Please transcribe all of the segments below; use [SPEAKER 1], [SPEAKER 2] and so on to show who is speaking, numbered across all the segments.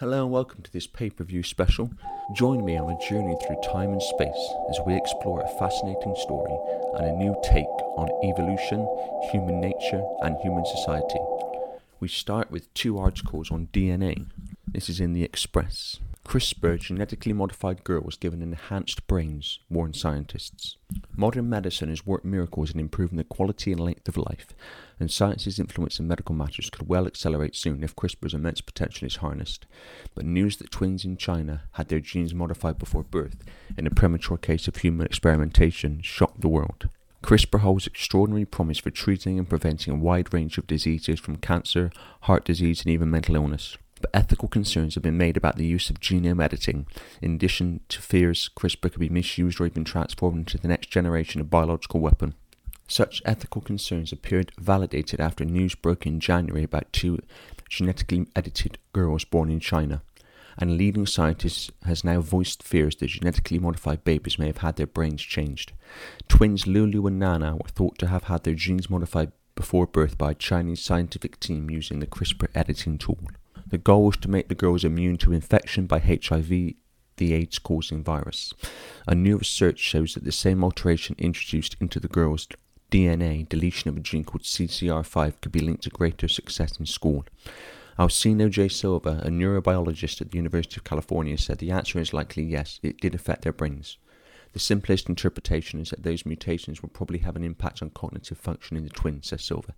[SPEAKER 1] Hello and welcome to this pay per view special. Join me on a journey through time and space as we explore a fascinating story and a new take on evolution, human nature, and human society. We start with two articles on DNA. This is in the Express. CRISPR genetically modified girls given enhanced brains, warn scientists. Modern medicine has worked miracles in improving the quality and length of life, and science's influence in medical matters could well accelerate soon if CRISPR's immense potential is harnessed. But news that twins in China had their genes modified before birth in a premature case of human experimentation shocked the world. CRISPR holds extraordinary promise for treating and preventing a wide range of diseases from cancer, heart disease, and even mental illness but ethical concerns have been made about the use of genome editing, in addition to fears CRISPR could be misused or even transformed into the next generation of biological weapon. Such ethical concerns appeared validated after news broke in January about two genetically edited girls born in China. And a leading scientist has now voiced fears that genetically modified babies may have had their brains changed. Twins Lulu and Nana were thought to have had their genes modified before birth by a Chinese scientific team using the CRISPR editing tool. The goal was to make the girls immune to infection by HIV, the AIDS causing virus. A new research shows that the same alteration introduced into the girls' DNA, deletion of a gene called CCR5, could be linked to greater success in school. Alcino J. Silva, a neurobiologist at the University of California, said the answer is likely yes, it did affect their brains. The simplest interpretation is that those mutations will probably have an impact on cognitive function in the twins, says Silva.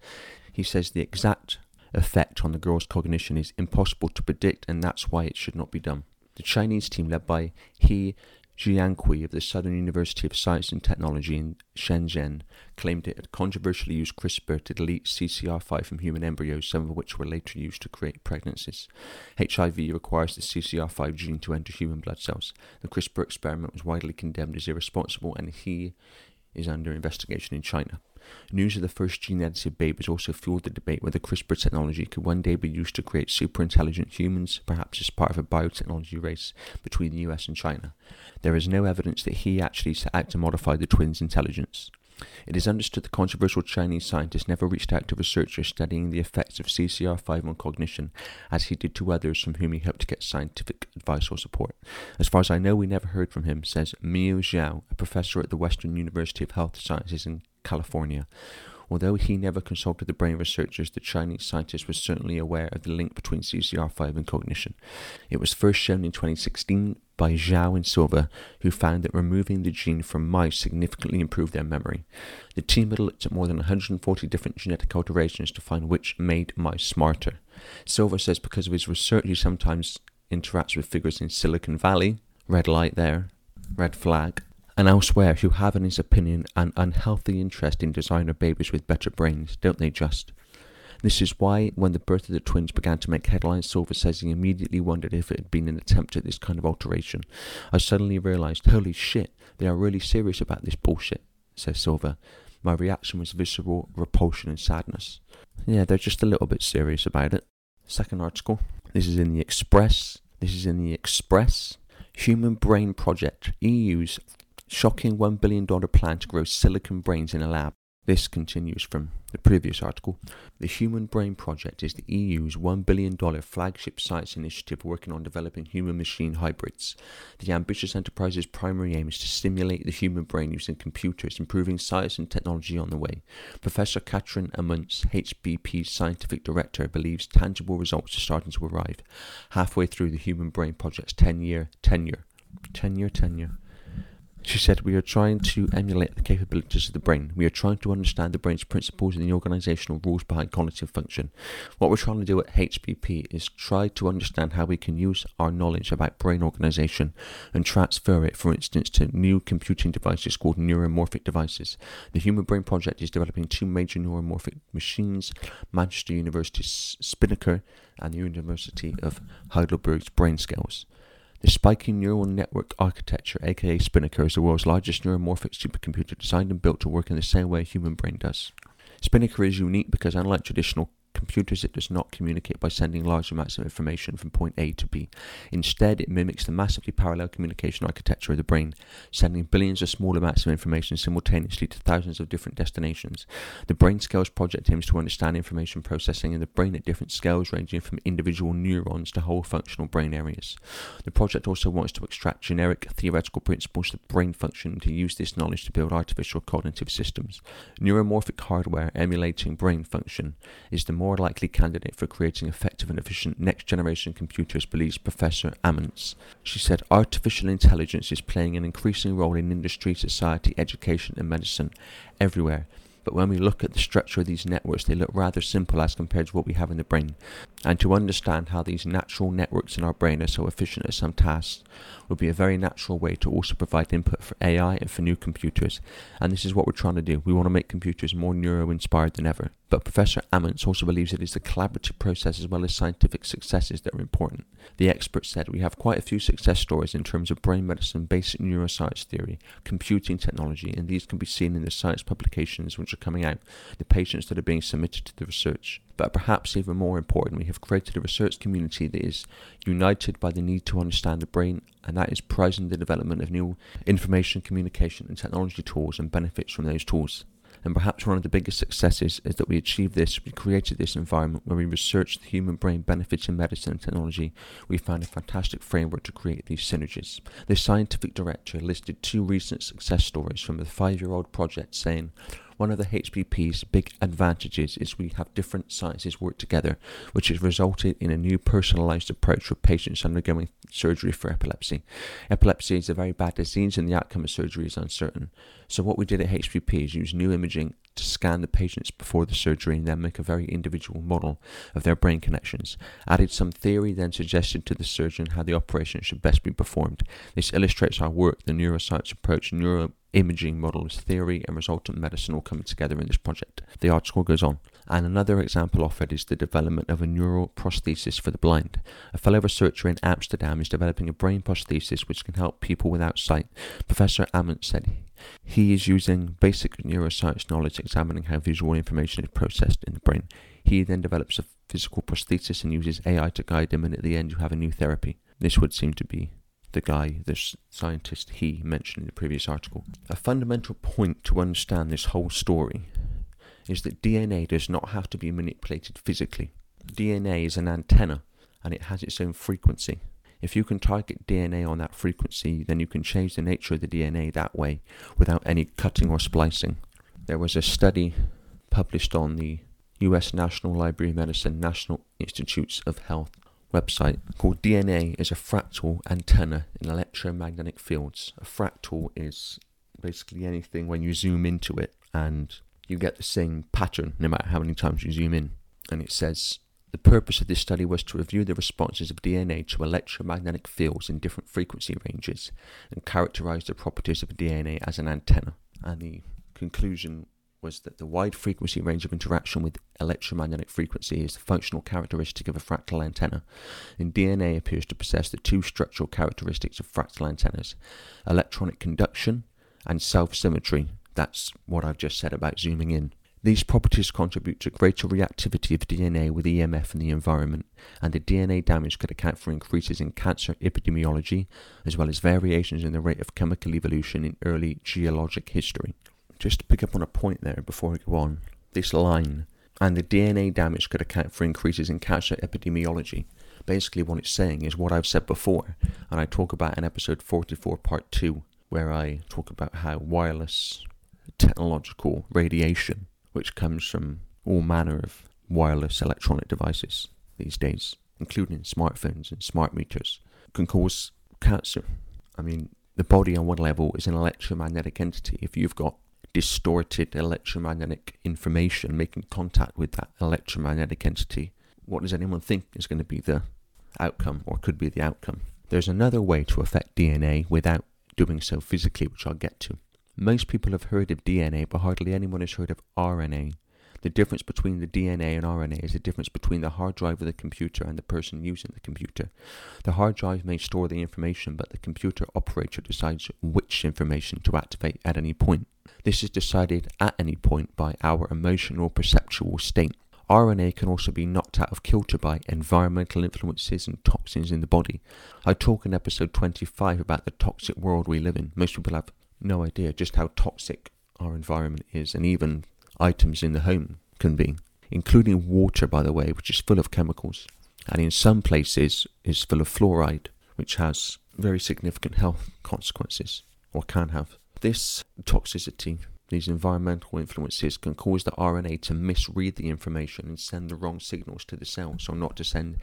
[SPEAKER 1] He says the exact effect on the girl's cognition is impossible to predict, and that's why it should not be done. The Chinese team, led by He Jiankui of the Southern University of Science and Technology in Shenzhen, claimed it had controversially used CRISPR to delete CCR5 from human embryos, some of which were later used to create pregnancies. HIV requires the CCR5 gene to enter human blood cells. The CRISPR experiment was widely condemned as irresponsible, and he is under investigation in China. News of the first gene edited babies also fueled the debate whether CRISPR technology could one day be used to create super intelligent humans, perhaps as part of a biotechnology race between the US and China. There is no evidence that he actually set out to modify the twins' intelligence. It is understood the controversial Chinese scientist never reached out to researchers studying the effects of CCR5 on cognition, as he did to others from whom he hoped to get scientific advice or support. As far as I know, we never heard from him, says Miou Zhou, a professor at the Western University of Health Sciences in California. Although he never consulted the brain researchers, the Chinese scientist was certainly aware of the link between CCR5 and cognition. It was first shown in 2016 by Zhou and Silva, who found that removing the gene from mice significantly improved their memory. The team had looked at more than 140 different genetic alterations to find which made mice smarter. Silva says because of his research, he sometimes interacts with figures in Silicon Valley, red light there, red flag, and elsewhere who have, in his opinion, an unhealthy interest in designer babies with better brains, don't they just? This is why, when the birth of the twins began to make headlines, Silva says he immediately wondered if it had been an attempt at this kind of alteration. I suddenly realized, holy shit, they are really serious about this bullshit, says Silva. My reaction was visceral repulsion and sadness. Yeah, they're just a little bit serious about it. Second article. This is in the Express. This is in the Express. Human Brain Project. EU's Shocking $1 billion plan to grow silicon brains in a lab. This continues from the previous article. The Human Brain Project is the EU's $1 billion flagship science initiative working on developing human machine hybrids. The ambitious enterprise's primary aim is to stimulate the human brain using computers, improving science and technology on the way. Professor Katrin Amunts, HBP's scientific director, believes tangible results are starting to arrive halfway through the Human Brain Project's 10 year tenure. 10 year tenure. She said, We are trying to emulate the capabilities of the brain. We are trying to understand the brain's principles and the organizational rules behind cognitive function. What we're trying to do at HBP is try to understand how we can use our knowledge about brain organization and transfer it, for instance, to new computing devices called neuromorphic devices. The Human Brain Project is developing two major neuromorphic machines Manchester University's Spinnaker and the University of Heidelberg's Brain Scales. The spiky neural network architecture, aka Spinnaker, is the world's largest neuromorphic supercomputer designed and built to work in the same way a human brain does. Spinnaker is unique because, unlike traditional computers, it does not communicate by sending large amounts of information from point A to B. Instead, it mimics the massively parallel communication architecture of the brain, sending billions of small amounts of information simultaneously to thousands of different destinations. The Brain Scales project aims to understand information processing in the brain at different scales, ranging from individual neurons to whole functional brain areas. The project also wants to extract generic theoretical principles of brain function to use this knowledge to build artificial cognitive systems. Neuromorphic hardware emulating brain function is the more likely candidate for creating effective and efficient next generation computers, believes Professor Amunts. She said artificial intelligence is playing an increasing role in industry, society, education, and medicine everywhere. But when we look at the structure of these networks, they look rather simple as compared to what we have in the brain. And to understand how these natural networks in our brain are so efficient at some tasks would be a very natural way to also provide input for AI and for new computers. And this is what we're trying to do. We want to make computers more neuro inspired than ever. But Professor Amunts also believes it is the collaborative process as well as scientific successes that are important. The expert said we have quite a few success stories in terms of brain medicine, basic neuroscience theory, computing technology, and these can be seen in the science publications which are coming out, the patients that are being submitted to the research. But perhaps even more important, we have created a research community that is united by the need to understand the brain, and that is prizing the development of new information, communication, and technology tools and benefits from those tools. And perhaps one of the biggest successes is that we achieved this, we created this environment where we researched the human brain benefits in medicine and technology. We found a fantastic framework to create these synergies. The scientific director listed two recent success stories from the five year old project saying, one of the HBP's big advantages is we have different sciences work together, which has resulted in a new personalized approach for patients undergoing surgery for epilepsy. Epilepsy is a very bad disease and the outcome of surgery is uncertain. So what we did at HBP is use new imaging to scan the patients before the surgery and then make a very individual model of their brain connections. Added some theory, then suggested to the surgeon how the operation should best be performed. This illustrates our work, the neuroscience approach, neuro imaging models, theory, and resultant medicine all coming together in this project. The article goes on. And another example offered is the development of a neural prosthesis for the blind. A fellow researcher in Amsterdam is developing a brain prosthesis which can help people without sight. Professor Amunts said he is using basic neuroscience knowledge examining how visual information is processed in the brain. He then develops a physical prosthesis and uses AI to guide him, and at the end, you have a new therapy. This would seem to be the guy, the scientist he mentioned in the previous article. A fundamental point to understand this whole story is that DNA does not have to be manipulated physically. DNA is an antenna and it has its own frequency. If you can target DNA on that frequency, then you can change the nature of the DNA that way without any cutting or splicing. There was a study published on the US National Library of Medicine National Institutes of Health website called DNA is a fractal antenna in electromagnetic fields. A fractal is basically anything when you zoom into it and you get the same pattern no matter how many times you zoom in. And it says the purpose of this study was to review the responses of DNA to electromagnetic fields in different frequency ranges and characterize the properties of DNA as an antenna. And the conclusion was that the wide frequency range of interaction with electromagnetic frequency is the functional characteristic of a fractal antenna, and DNA appears to possess the two structural characteristics of fractal antennas electronic conduction and self symmetry. That's what I've just said about zooming in. These properties contribute to greater reactivity of DNA with EMF in the environment, and the DNA damage could account for increases in cancer epidemiology, as well as variations in the rate of chemical evolution in early geologic history. Just to pick up on a point there before we go on, this line, and the DNA damage could account for increases in cancer epidemiology. Basically, what it's saying is what I've said before, and I talk about in episode 44, part 2, where I talk about how wireless technological radiation, which comes from all manner of wireless electronic devices these days, including smartphones and smart meters, can cause cancer. I mean, the body on one level is an electromagnetic entity. If you've got distorted electromagnetic information making contact with that electromagnetic entity, what does anyone think is going to be the outcome or could be the outcome? There's another way to affect DNA without doing so physically, which I'll get to. Most people have heard of DNA, but hardly anyone has heard of RNA. The difference between the DNA and RNA is the difference between the hard drive of the computer and the person using the computer. The hard drive may store the information, but the computer operator decides which information to activate at any point. This is decided at any point by our emotional perceptual state. RNA can also be knocked out of kilter by environmental influences and toxins in the body. I talk in episode 25 about the toxic world we live in. Most people have no idea just how toxic our environment is, and even items in the home can be, including water, by the way, which is full of chemicals, and in some places is full of fluoride, which has very significant health consequences, or can have. This toxicity, these environmental influences, can cause the RNA to misread the information and send the wrong signals to the cells, or not to send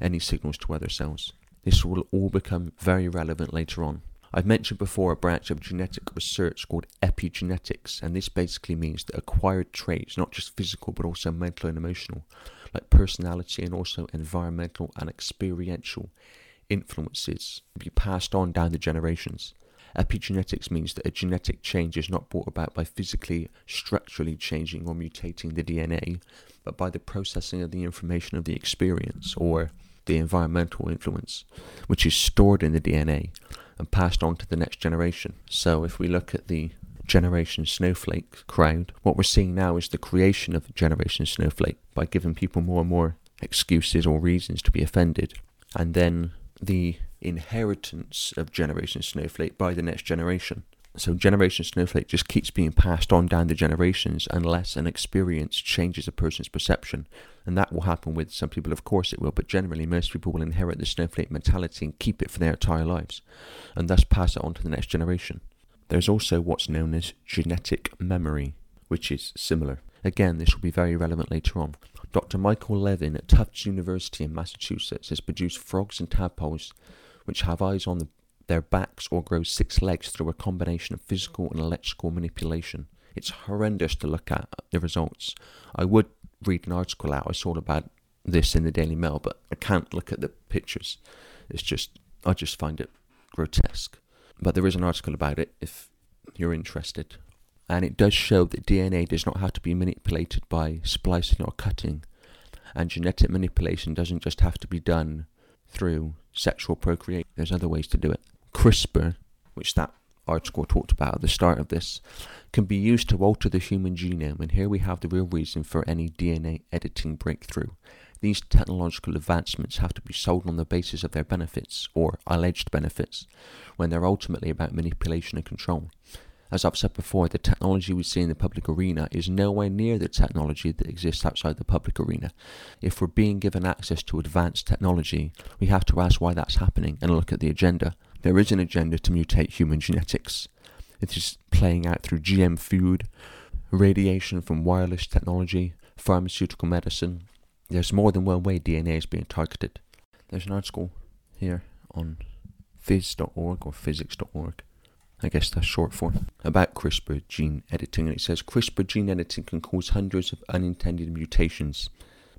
[SPEAKER 1] any signals to other cells. This will all become very relevant later on. I've mentioned before a branch of genetic research called epigenetics, and this basically means that acquired traits, not just physical but also mental and emotional, like personality and also environmental and experiential influences, can be passed on down the generations. Epigenetics means that a genetic change is not brought about by physically, structurally changing or mutating the DNA, but by the processing of the information of the experience or the environmental influence, which is stored in the DNA and passed on to the next generation. So if we look at the Generation Snowflake crowd, what we're seeing now is the creation of Generation Snowflake by giving people more and more excuses or reasons to be offended, and then the inheritance of Generation Snowflake by the next generation. So Generation Snowflake just keeps being passed on down the generations unless an experience changes a person's perception. And that will happen with some people, of course it will, but generally most people will inherit the snowflake mentality and keep it for their entire lives, and thus pass it on to the next generation. There's also what's known as genetic memory, which is similar. Again, this will be very relevant later on. Dr. Michael Levin at Tufts University in Massachusetts has produced frogs and tadpoles which have eyes on the, their backs or grow six legs through a combination of physical and electrical manipulation. It's horrendous to look at the results. I would read an article out I saw about this in the Daily Mail, but I can't look at the pictures. It's just, I just find it grotesque. But there is an article about it if you're interested and it does show that DNA does not have to be manipulated by splicing or cutting, and genetic manipulation doesn't just have to be done through sexual procreation. There's other ways to do it. CRISPR, which that article talked about at the start of this, can be used to alter the human genome, and here we have the real reason for any DNA editing breakthrough. These technological advancements have to be sold on the basis of their benefits, or alleged benefits, when they're ultimately about manipulation and control. As I've said before, the technology we see in the public arena is nowhere near the technology that exists outside the public arena. If we're being given access to advanced technology, we have to ask why that's happening and look at the agenda. There is an agenda to mutate human genetics. It is playing out through GM food, radiation from wireless technology, pharmaceutical medicine. There's more than one way DNA is being targeted. There's an article here on phys.org or physics.org I guess that's short for, about CRISPR gene editing. And it says CRISPR gene editing can cause hundreds of unintended mutations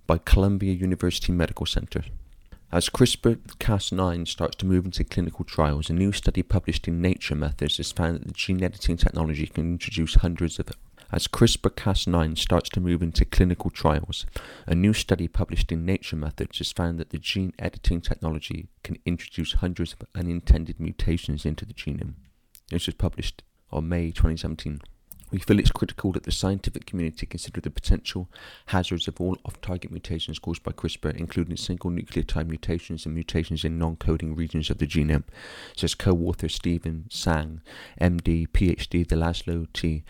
[SPEAKER 1] by Columbia University Medical Center. As CRISPR Cas9 starts to move into clinical trials, a new study published in Nature Methods has found that the gene editing technology can introduce hundreds of as CRISPR Cas9 starts to move into clinical trials, a new study published in Nature Methods has found that the gene editing technology can introduce hundreds of unintended mutations into the genome. This was published on May 2017. We feel it's critical that the scientific community consider the potential hazards of all off target mutations caused by CRISPR, including single nucleotide mutations and mutations in non coding regions of the genome, says co author Stephen Tsang, MD, PhD, the Laszlo T.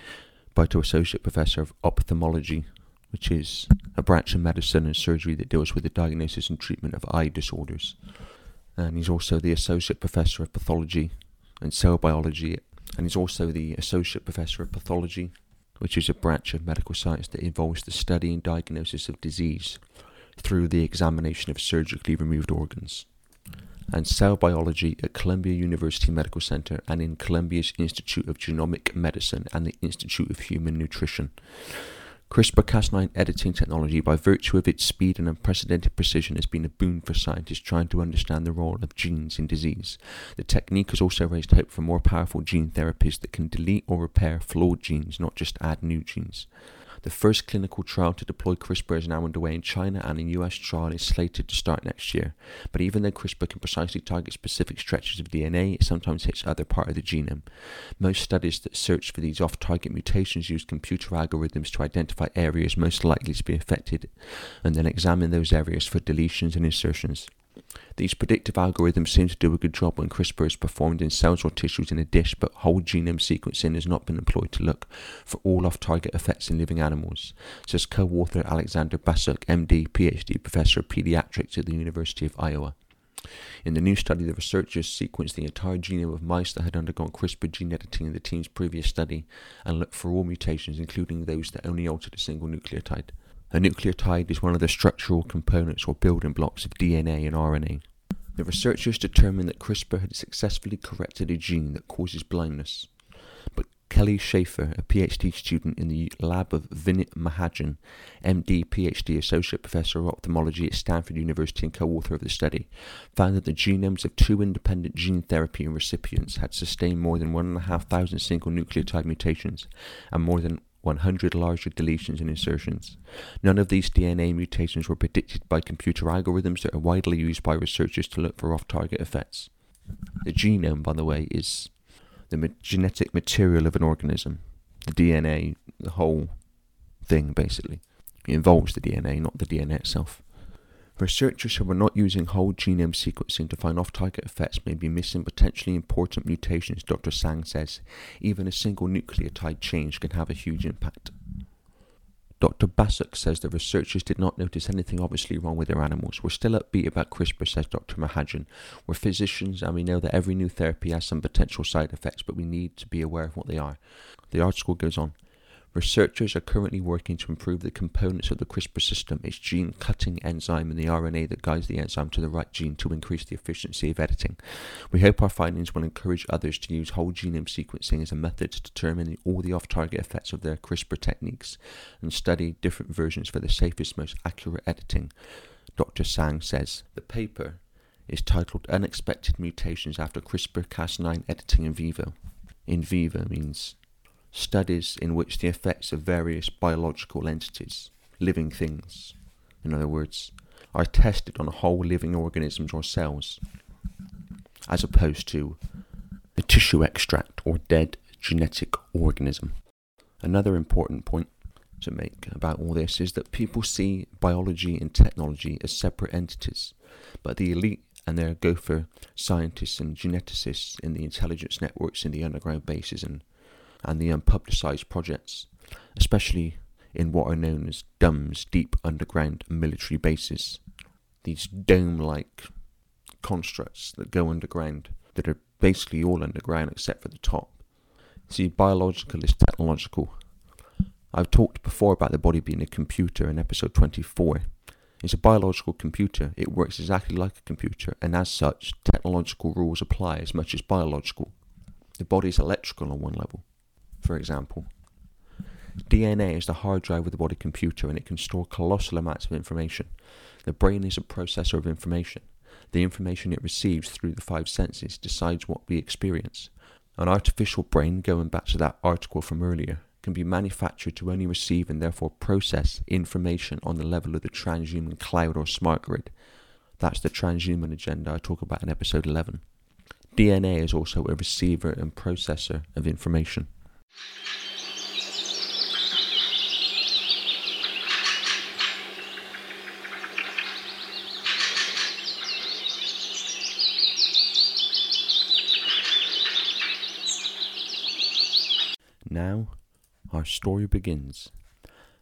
[SPEAKER 1] Bito Associate Professor of Ophthalmology, which is a branch of medicine and surgery that deals with the diagnosis and treatment of eye disorders. And he's also the Associate Professor of Pathology and cell biology, and is also the Associate Professor of Pathology, which is a branch of medical science that involves the study and diagnosis of disease through the examination of surgically removed organs, and cell biology at Columbia University Medical Center and in Columbia's Institute of Genomic Medicine and the Institute of Human Nutrition. CRISPR-Cas9 editing technology, by virtue of its speed and unprecedented precision, has been a boon for scientists trying to understand the role of genes in disease. The technique has also raised hope for more powerful gene therapies that can delete or repair flawed genes, not just add new genes. The first clinical trial to deploy CRISPR is now underway in China, and a US trial is slated to start next year. But even though CRISPR can precisely target specific stretches of DNA, it sometimes hits other part of the genome. Most studies that search for these off target mutations use computer algorithms to identify areas most likely to be affected and then examine those areas for deletions and insertions. These predictive algorithms seem to do a good job when CRISPR is performed in cells or tissues in a dish, but whole genome sequencing has not been employed to look for all off target effects in living animals, says co author Alexander Bassuk, MD, PhD, Professor of Pediatrics at the University of Iowa. In the new study, the researchers sequenced the entire genome of mice that had undergone CRISPR gene editing in the team's previous study and looked for all mutations, including those that only altered a single nucleotide. A nucleotide is one of the structural components or building blocks of DNA and RNA. The researchers determined that CRISPR had successfully corrected a gene that causes blindness. But Kelly Schaefer, a PhD student in the lab of Vinit Mahajan, MD, PhD, Associate Professor of Ophthalmology at Stanford University and co author of the study, found that the genomes of two independent gene therapy recipients had sustained more than 1,500 single nucleotide mutations and more than 100 larger deletions and insertions. None of these DNA mutations were predicted by computer algorithms that are widely used by researchers to look for off target effects. The genome, by the way, is the ma- genetic material of an organism. The DNA, the whole thing, basically. It involves the DNA, not the DNA itself. Researchers who are not using whole genome sequencing to find off target effects may be missing potentially important mutations, Dr. Tsang says. Even a single nucleotide change can have a huge impact. Dr. Bassuk says the researchers did not notice anything obviously wrong with their animals. We're still upbeat about CRISPR, says Dr. Mahajan. We're physicians and we know that every new therapy has some potential side effects, but we need to be aware of what they are. The article goes on. Researchers are currently working to improve the components of the CRISPR system, its gene cutting enzyme and the RNA that guides the enzyme to the right gene to increase the efficiency of editing. We hope our findings will encourage others to use whole genome sequencing as a method to determine all the off target effects of their CRISPR techniques and study different versions for the safest, most accurate editing. Dr. Tsang says the paper is titled Unexpected Mutations After CRISPR Cas9 Editing in Vivo. In vivo means studies in which the effects of various biological entities, living things, in other words, are tested on whole living organisms or cells, as opposed to the tissue extract or dead genetic organism. Another important point to make about all this is that people see biology and technology as separate entities, but the elite and their gopher scientists and geneticists in the intelligence networks in the underground bases and and the unpublicized projects, especially in what are known as DUMBs, deep underground military bases. These dome like constructs that go underground, that are basically all underground except for the top. See, biological is technological. I've talked before about the body being a computer in episode 24. It's a biological computer. It works exactly like a computer, and as such, technological rules apply as much as biological. The body is electrical on one level for example. DNA is the hard drive of the body computer and it can store colossal amounts of information. The brain is a processor of information. The information it receives through the five senses decides what we experience. An artificial brain, going back to that article from earlier, can be manufactured to only receive and therefore process information on the level of the transhuman cloud or smart grid. That's the transhuman agenda I talk about in episode 11. DNA is also a receiver and processor of information. Now, our story begins,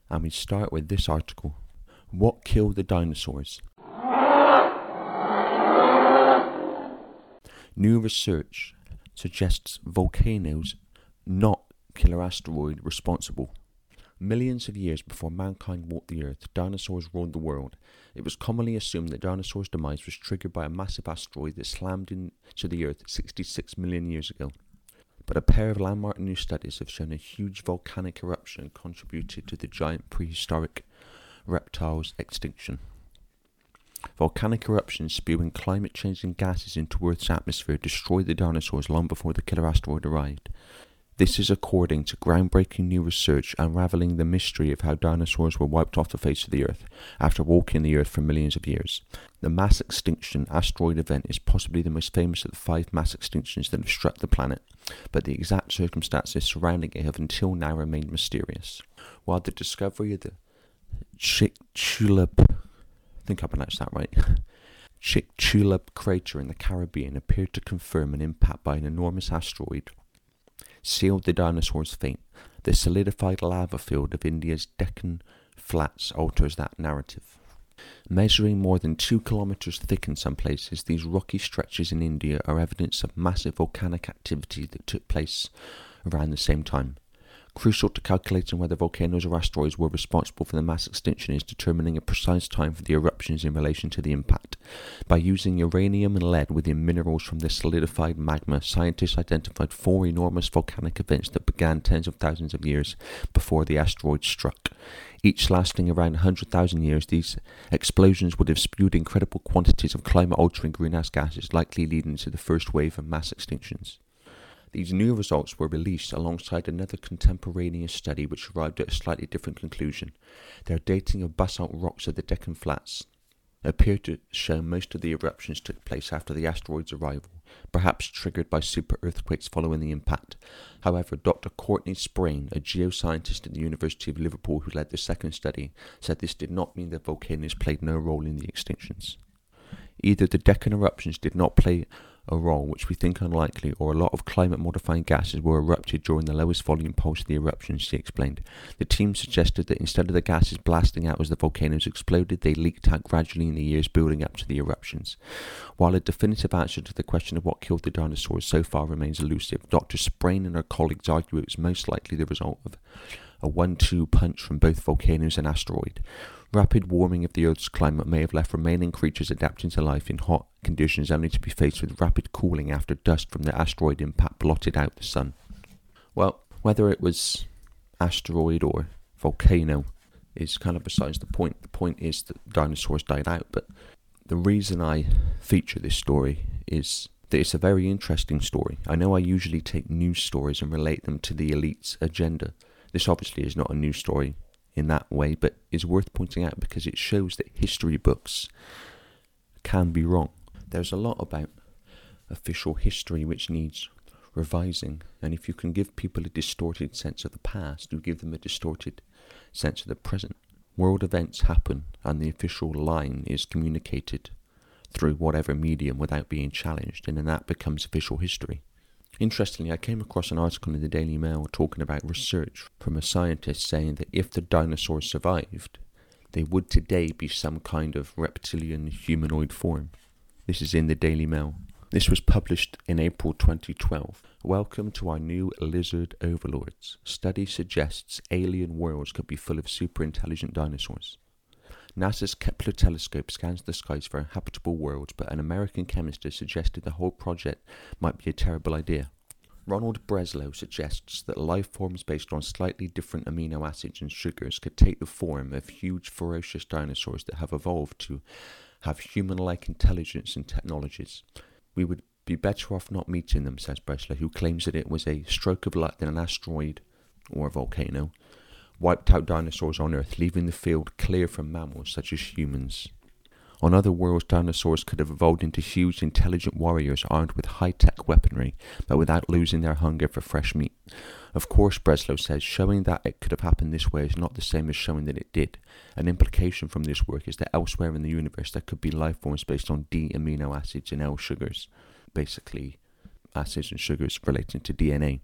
[SPEAKER 1] and we start with this article What Killed the Dinosaurs? New research suggests volcanoes not killer asteroid responsible. Millions of years before mankind walked the earth, dinosaurs ruled the world. It was commonly assumed that dinosaurs' demise was triggered by a massive asteroid that slammed into the earth 66 million years ago. But a pair of landmark new studies have shown a huge volcanic eruption contributed to the giant prehistoric reptile's extinction. Volcanic eruptions spewing climate changing gases into Earth's atmosphere destroyed the dinosaurs long before the killer asteroid arrived. This is according to groundbreaking new research unraveling the mystery of how dinosaurs were wiped off the face of the Earth after walking the Earth for millions of years. The mass extinction asteroid event is possibly the most famous of the five mass extinctions that have struck the planet, but the exact circumstances surrounding it have until now remained mysterious. While the discovery of the Chicxulub, I think I pronounced that right, Chicxulub crater in the Caribbean appeared to confirm an impact by an enormous asteroid sealed the dinosaur's fate. The solidified lava field of India's Deccan Flats alters that narrative. Measuring more than two kilometers thick in some places, these rocky stretches in India are evidence of massive volcanic activity that took place around the same time. Crucial to calculating whether volcanoes or asteroids were responsible for the mass extinction is determining a precise time for the eruptions in relation to the impact. By using uranium and lead within minerals from the solidified magma, scientists identified four enormous volcanic events that began tens of thousands of years before the asteroid struck. Each lasting around 100,000 years, these explosions would have spewed incredible quantities of climate altering greenhouse gases, likely leading to the first wave of mass extinctions. These new results were released alongside another contemporaneous study which arrived at a slightly different conclusion. Their dating of basalt rocks of the Deccan Flats appeared to show most of the eruptions took place after the asteroid's arrival, perhaps triggered by super earthquakes following the impact. However, Dr. Courtney Sprain, a geoscientist at the University of Liverpool who led the second study, said this did not mean that volcanoes played no role in the extinctions. Either the Deccan eruptions did not play a role which we think unlikely, or a lot of climate modifying gases were erupted during the lowest volume pulse of the eruption, she explained. The team suggested that instead of the gases blasting out as the volcanoes exploded, they leaked out gradually in the years building up to the eruptions. While a definitive answer to the question of what killed the dinosaurs so far remains elusive, Dr. Sprain and her colleagues argue it was most likely the result of a one two punch from both volcanoes and asteroid. Rapid warming of the Earth's climate may have left remaining creatures adapting to life in hot conditions only to be faced with rapid cooling after dust from the asteroid impact blotted out the sun. Well, whether it was asteroid or volcano is kind of besides the point. The point is that dinosaurs died out, but the reason I feature this story is that it's a very interesting story. I know I usually take news stories and relate them to the elite's agenda. This obviously is not a news story in that way, but is worth pointing out because it shows that history books can be wrong. There's a lot about official history which needs revising, and if you can give people a distorted sense of the past, you give them a distorted sense of the present. World events happen, and the official line is communicated through whatever medium without being challenged, and then that becomes official history. Interestingly, I came across an article in the Daily Mail talking about research from a scientist saying that if the dinosaurs survived, they would today be some kind of reptilian humanoid form. This is in the Daily Mail. This was published in April 2012. Welcome to our new lizard overlords. Study suggests alien worlds could be full of super intelligent dinosaurs. NASA's Kepler telescope scans the skies for habitable worlds, but an American chemist has suggested the whole project might be a terrible idea. Ronald Breslow suggests that life forms based on slightly different amino acids and sugars could take the form of huge ferocious dinosaurs that have evolved to have human like intelligence and technologies. We would be better off not meeting them, says Breslow, who claims that it was a stroke of luck that an asteroid or a volcano wiped out dinosaurs on Earth, leaving the field clear for mammals such as humans. On other worlds, dinosaurs could have evolved into huge, intelligent warriors armed with high tech weaponry, but without losing their hunger for fresh meat. Of course, Breslow says, showing that it could have happened this way is not the same as showing that it did. An implication from this work is that elsewhere in the universe there could be life forms based on D amino acids and L sugars, basically acids and sugars relating to DNA.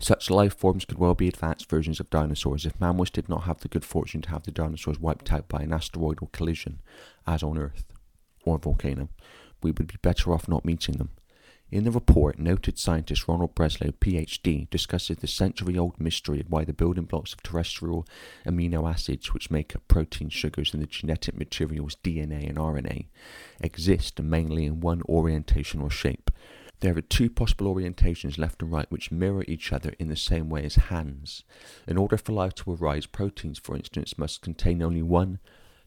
[SPEAKER 1] Such life forms could well be advanced versions of dinosaurs if mammals did not have the good fortune to have the dinosaurs wiped out by an asteroidal collision, as on Earth, or a volcano. We would be better off not meeting them. In the report, noted scientist Ronald Breslow, PhD, discusses the century old mystery of why the building blocks of terrestrial amino acids, which make up protein, sugars, and the genetic materials DNA and RNA, exist mainly in one orientation or shape. There are two possible orientations, left and right, which mirror each other in the same way as hands. In order for life to arise, proteins, for instance, must contain only one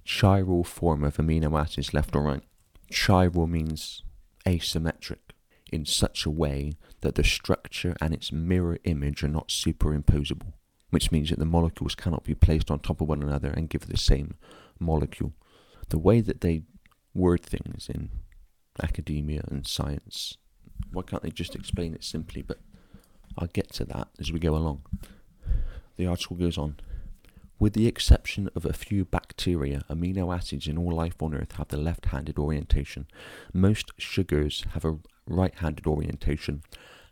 [SPEAKER 1] chiral form of amino acids, left or right. Chiral means asymmetric, in such a way that the structure and its mirror image are not superimposable, which means that the molecules cannot be placed on top of one another and give the same molecule. The way that they word things in academia and science, why can't they just explain it simply? But I'll get to that as we go along. The article goes on. With the exception of a few bacteria, amino acids in all life on Earth have the left handed orientation. Most sugars have a right handed orientation.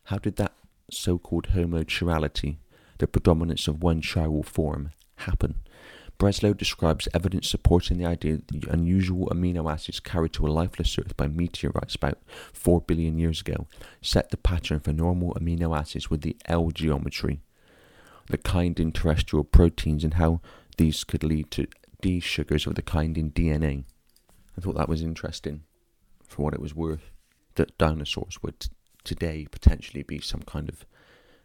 [SPEAKER 1] How did that so called homochirality, the predominance of one chiral form, happen? Breslow describes evidence supporting the idea that the unusual amino acids carried to a lifeless Earth by meteorites about 4 billion years ago set the pattern for normal amino acids with the L geometry the kind in terrestrial proteins and how these could lead to D sugars of the kind in DNA. I thought that was interesting for what it was worth. That dinosaurs would today potentially be some kind of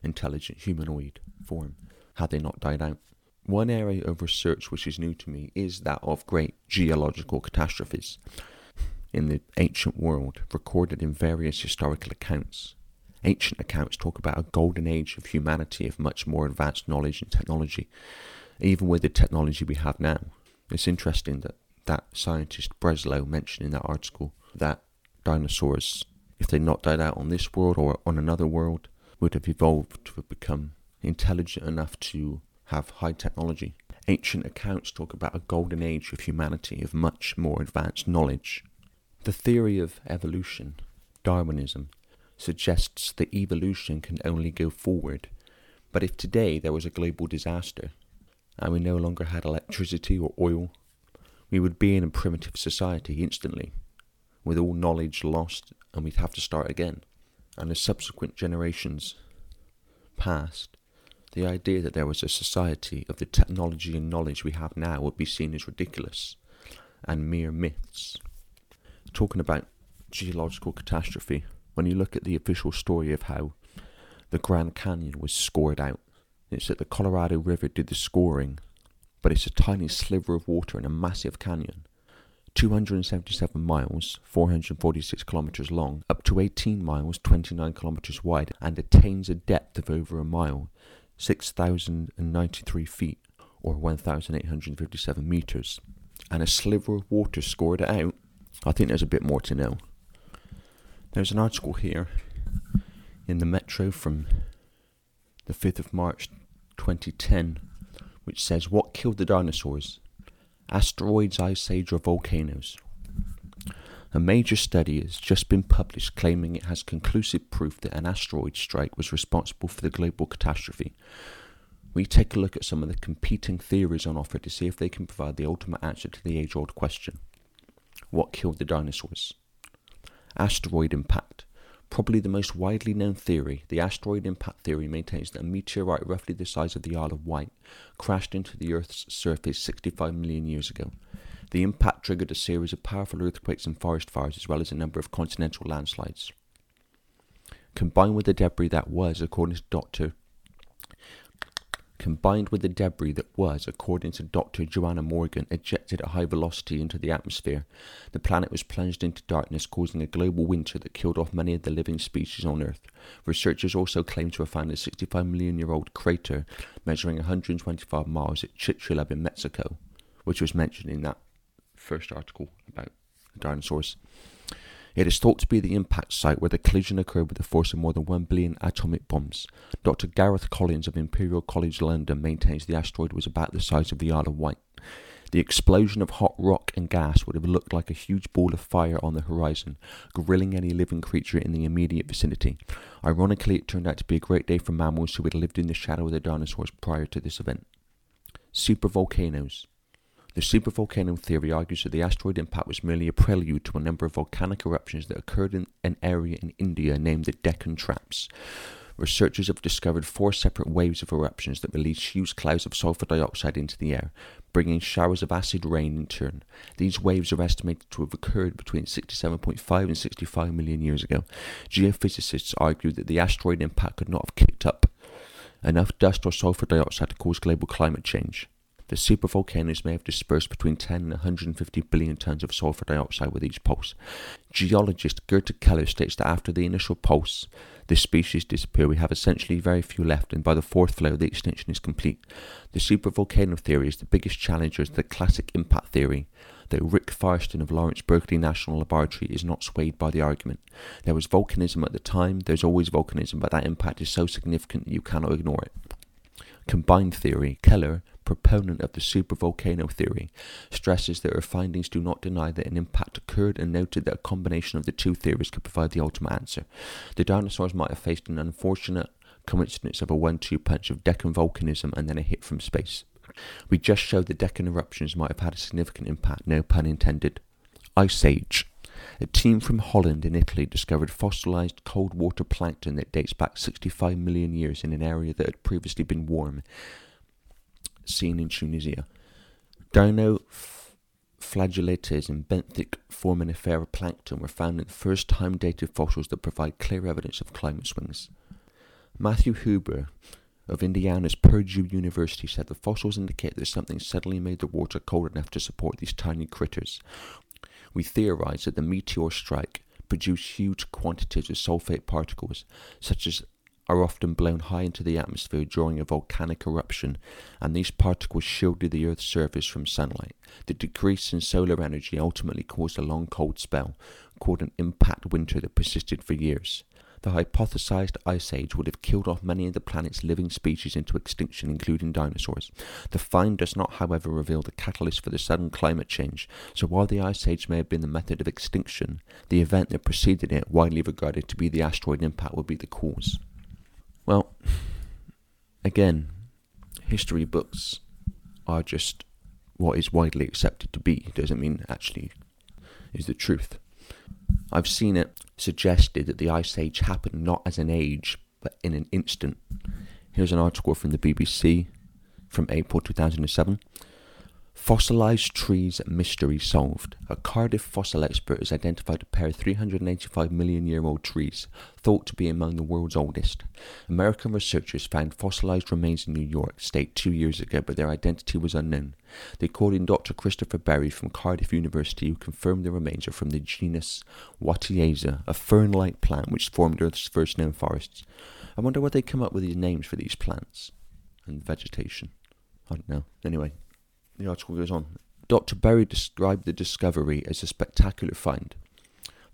[SPEAKER 1] intelligent humanoid form had they not died out. One area of research which is new to me is that of great geological catastrophes in the ancient world recorded in various historical accounts. Ancient accounts talk about a golden age of humanity of much more advanced knowledge and technology, even with the technology we have now. It's interesting that that scientist Breslow mentioned in that article that dinosaurs, if they'd not died out on this world or on another world, would have evolved to have become intelligent enough to have high technology. Ancient accounts talk about a golden age of humanity of much more advanced knowledge. The theory of evolution, Darwinism, suggests that evolution can only go forward. But if today there was a global disaster and we no longer had electricity or oil, we would be in a primitive society instantly, with all knowledge lost, and we'd have to start again. And as subsequent generations passed, the idea that there was a society of the technology and knowledge we have now would be seen as ridiculous and mere myths. Talking about geological catastrophe, when you look at the official story of how the Grand Canyon was scored out. It's that the Colorado River did the scoring, but it's a tiny sliver of water in a massive canyon. 277 miles, 446 kilometers long, up to 18 miles, 29 kilometers wide, and attains a depth of over a mile, 6,093 feet, or 1,857 meters. And a sliver of water scored it out. I think there's a bit more to know. There's an article here in the Metro from the 5th of March 2010 which says What killed the dinosaurs? Asteroids, ice age, or volcanoes? A major study has just been published claiming it has conclusive proof that an asteroid strike was responsible for the global catastrophe. We take a look at some of the competing theories on offer to see if they can provide the ultimate answer to the age old question What killed the dinosaurs? Asteroid impact. Probably the most widely known theory, the asteroid impact theory maintains that a meteorite roughly the size of the Isle of Wight crashed into the Earth's surface 65 million years ago. The impact triggered a series of powerful earthquakes and forest fires, as well as a number of continental landslides. Combined with the debris that was, according to Dr combined with the debris that was, according to Dr. Joanna Morgan, ejected at high velocity into the atmosphere, the planet was plunged into darkness, causing a global winter that killed off many of the living species on Earth. Researchers also claim to have found a 65 million year old crater measuring 125 miles at Chicxulub in Mexico, which was mentioned in that first article about dinosaurs. It is thought to be the impact site where the collision occurred with the force of more than 1 billion atomic bombs. Dr. Gareth Collins of Imperial College London maintains the asteroid was about the size of the Isle of Wight. The explosion of hot rock and gas would have looked like a huge ball of fire on the horizon, grilling any living creature in the immediate vicinity. Ironically, it turned out to be a great day for mammals who had lived in the shadow of the dinosaurs prior to this event. Supervolcanoes. The supervolcano theory argues that the asteroid impact was merely a prelude to a number of volcanic eruptions that occurred in an area in India named the Deccan Traps. Researchers have discovered four separate waves of eruptions that released huge clouds of sulfur dioxide into the air, bringing showers of acid rain in turn. These waves are estimated to have occurred between 67.5 and 65 million years ago. Geophysicists argue that the asteroid impact could not have kicked up enough dust or sulfur dioxide to cause global climate change. The supervolcanoes may have dispersed between 10 and 150 billion tons of sulfur dioxide with each pulse. Geologist Gerta Keller states that after the initial pulse, this species disappear. We have essentially very few left, and by the fourth flare, the extinction is complete. The supervolcano theory is the biggest challenger to the classic impact theory, though Rick Firestone of Lawrence Berkeley National Laboratory is not swayed by the argument. There was volcanism at the time, there's always volcanism, but that impact is so significant that you cannot ignore it. Combined theory, Keller, proponent of the supervolcano theory, stresses that her findings do not deny that an impact occurred and noted that a combination of the two theories could provide the ultimate answer. The dinosaurs might have faced an unfortunate coincidence of a one two punch of Deccan volcanism and then a hit from space. We just showed that Deccan eruptions might have had a significant impact, no pun intended. Ice Age. A team from Holland and Italy discovered fossilized cold water plankton that dates back 65 million years in an area that had previously been warm, seen in Tunisia. Dino flagellates and benthic foraminifera plankton were found in the first time dated fossils that provide clear evidence of climate swings. Matthew Huber of Indiana's Purdue University said the fossils indicate that something suddenly made the water cold enough to support these tiny critters. We theorize that the meteor strike produced huge quantities of sulfate particles, such as are often blown high into the atmosphere during a volcanic eruption, and these particles shielded the Earth's surface from sunlight. The decrease in solar energy ultimately caused a long cold spell, called an impact winter that persisted for years. The hypothesized ice age would have killed off many of the planet's living species into extinction, including dinosaurs. The find does not, however, reveal the catalyst for the sudden climate change, so while the ice age may have been the method of extinction, the event that preceded it, widely regarded to be the asteroid impact, would be the cause. Well, again, history books are just what is widely accepted to be. It doesn't mean actually is the truth. I've seen it suggested that the Ice Age happened not as an age, but in an instant. Here's an article from the BBC from April 2007. Fossilized trees mystery solved. A Cardiff fossil expert has identified a pair of 385 million year old trees, thought to be among the world's oldest. American researchers found fossilized remains in New York State two years ago, but their identity was unknown. They called in Dr. Christopher Berry from Cardiff University, who confirmed the remains are from the genus Wattieza, a fern like plant which formed Earth's first known forests. I wonder where they come up with these names for these plants and vegetation. I don't know. Anyway, the article goes on. Dr. Berry described the discovery as a spectacular find.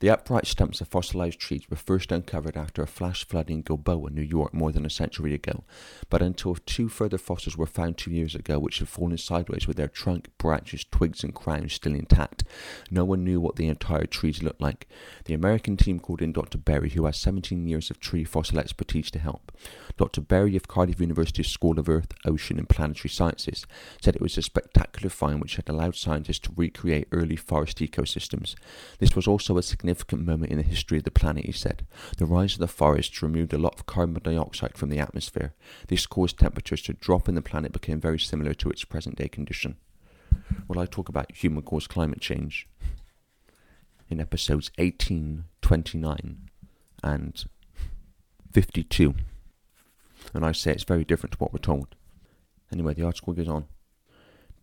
[SPEAKER 1] The upright stumps of fossilized trees were first uncovered after a flash flood in Gilboa, New York, more than a century ago, but until two further fossils were found two years ago, which had fallen sideways with their trunk, branches, twigs, and crowns still intact, no one knew what the entire trees looked like. The American team called in Dr. Berry, who has 17 years of tree fossil expertise to help. Dr. Berry of Cardiff University's School of Earth, Ocean, and Planetary Sciences said it was a spectacular find which had allowed scientists to recreate early forest ecosystems. This was also a significant significant moment in the history of the planet, he said. The rise of the forests removed a lot of carbon dioxide from the atmosphere. This caused temperatures to drop and the planet became very similar to its present day condition. Well, I talk about human caused climate change in episodes 18, 29, and 52. And I say it's very different to what we're told. Anyway, the article goes on.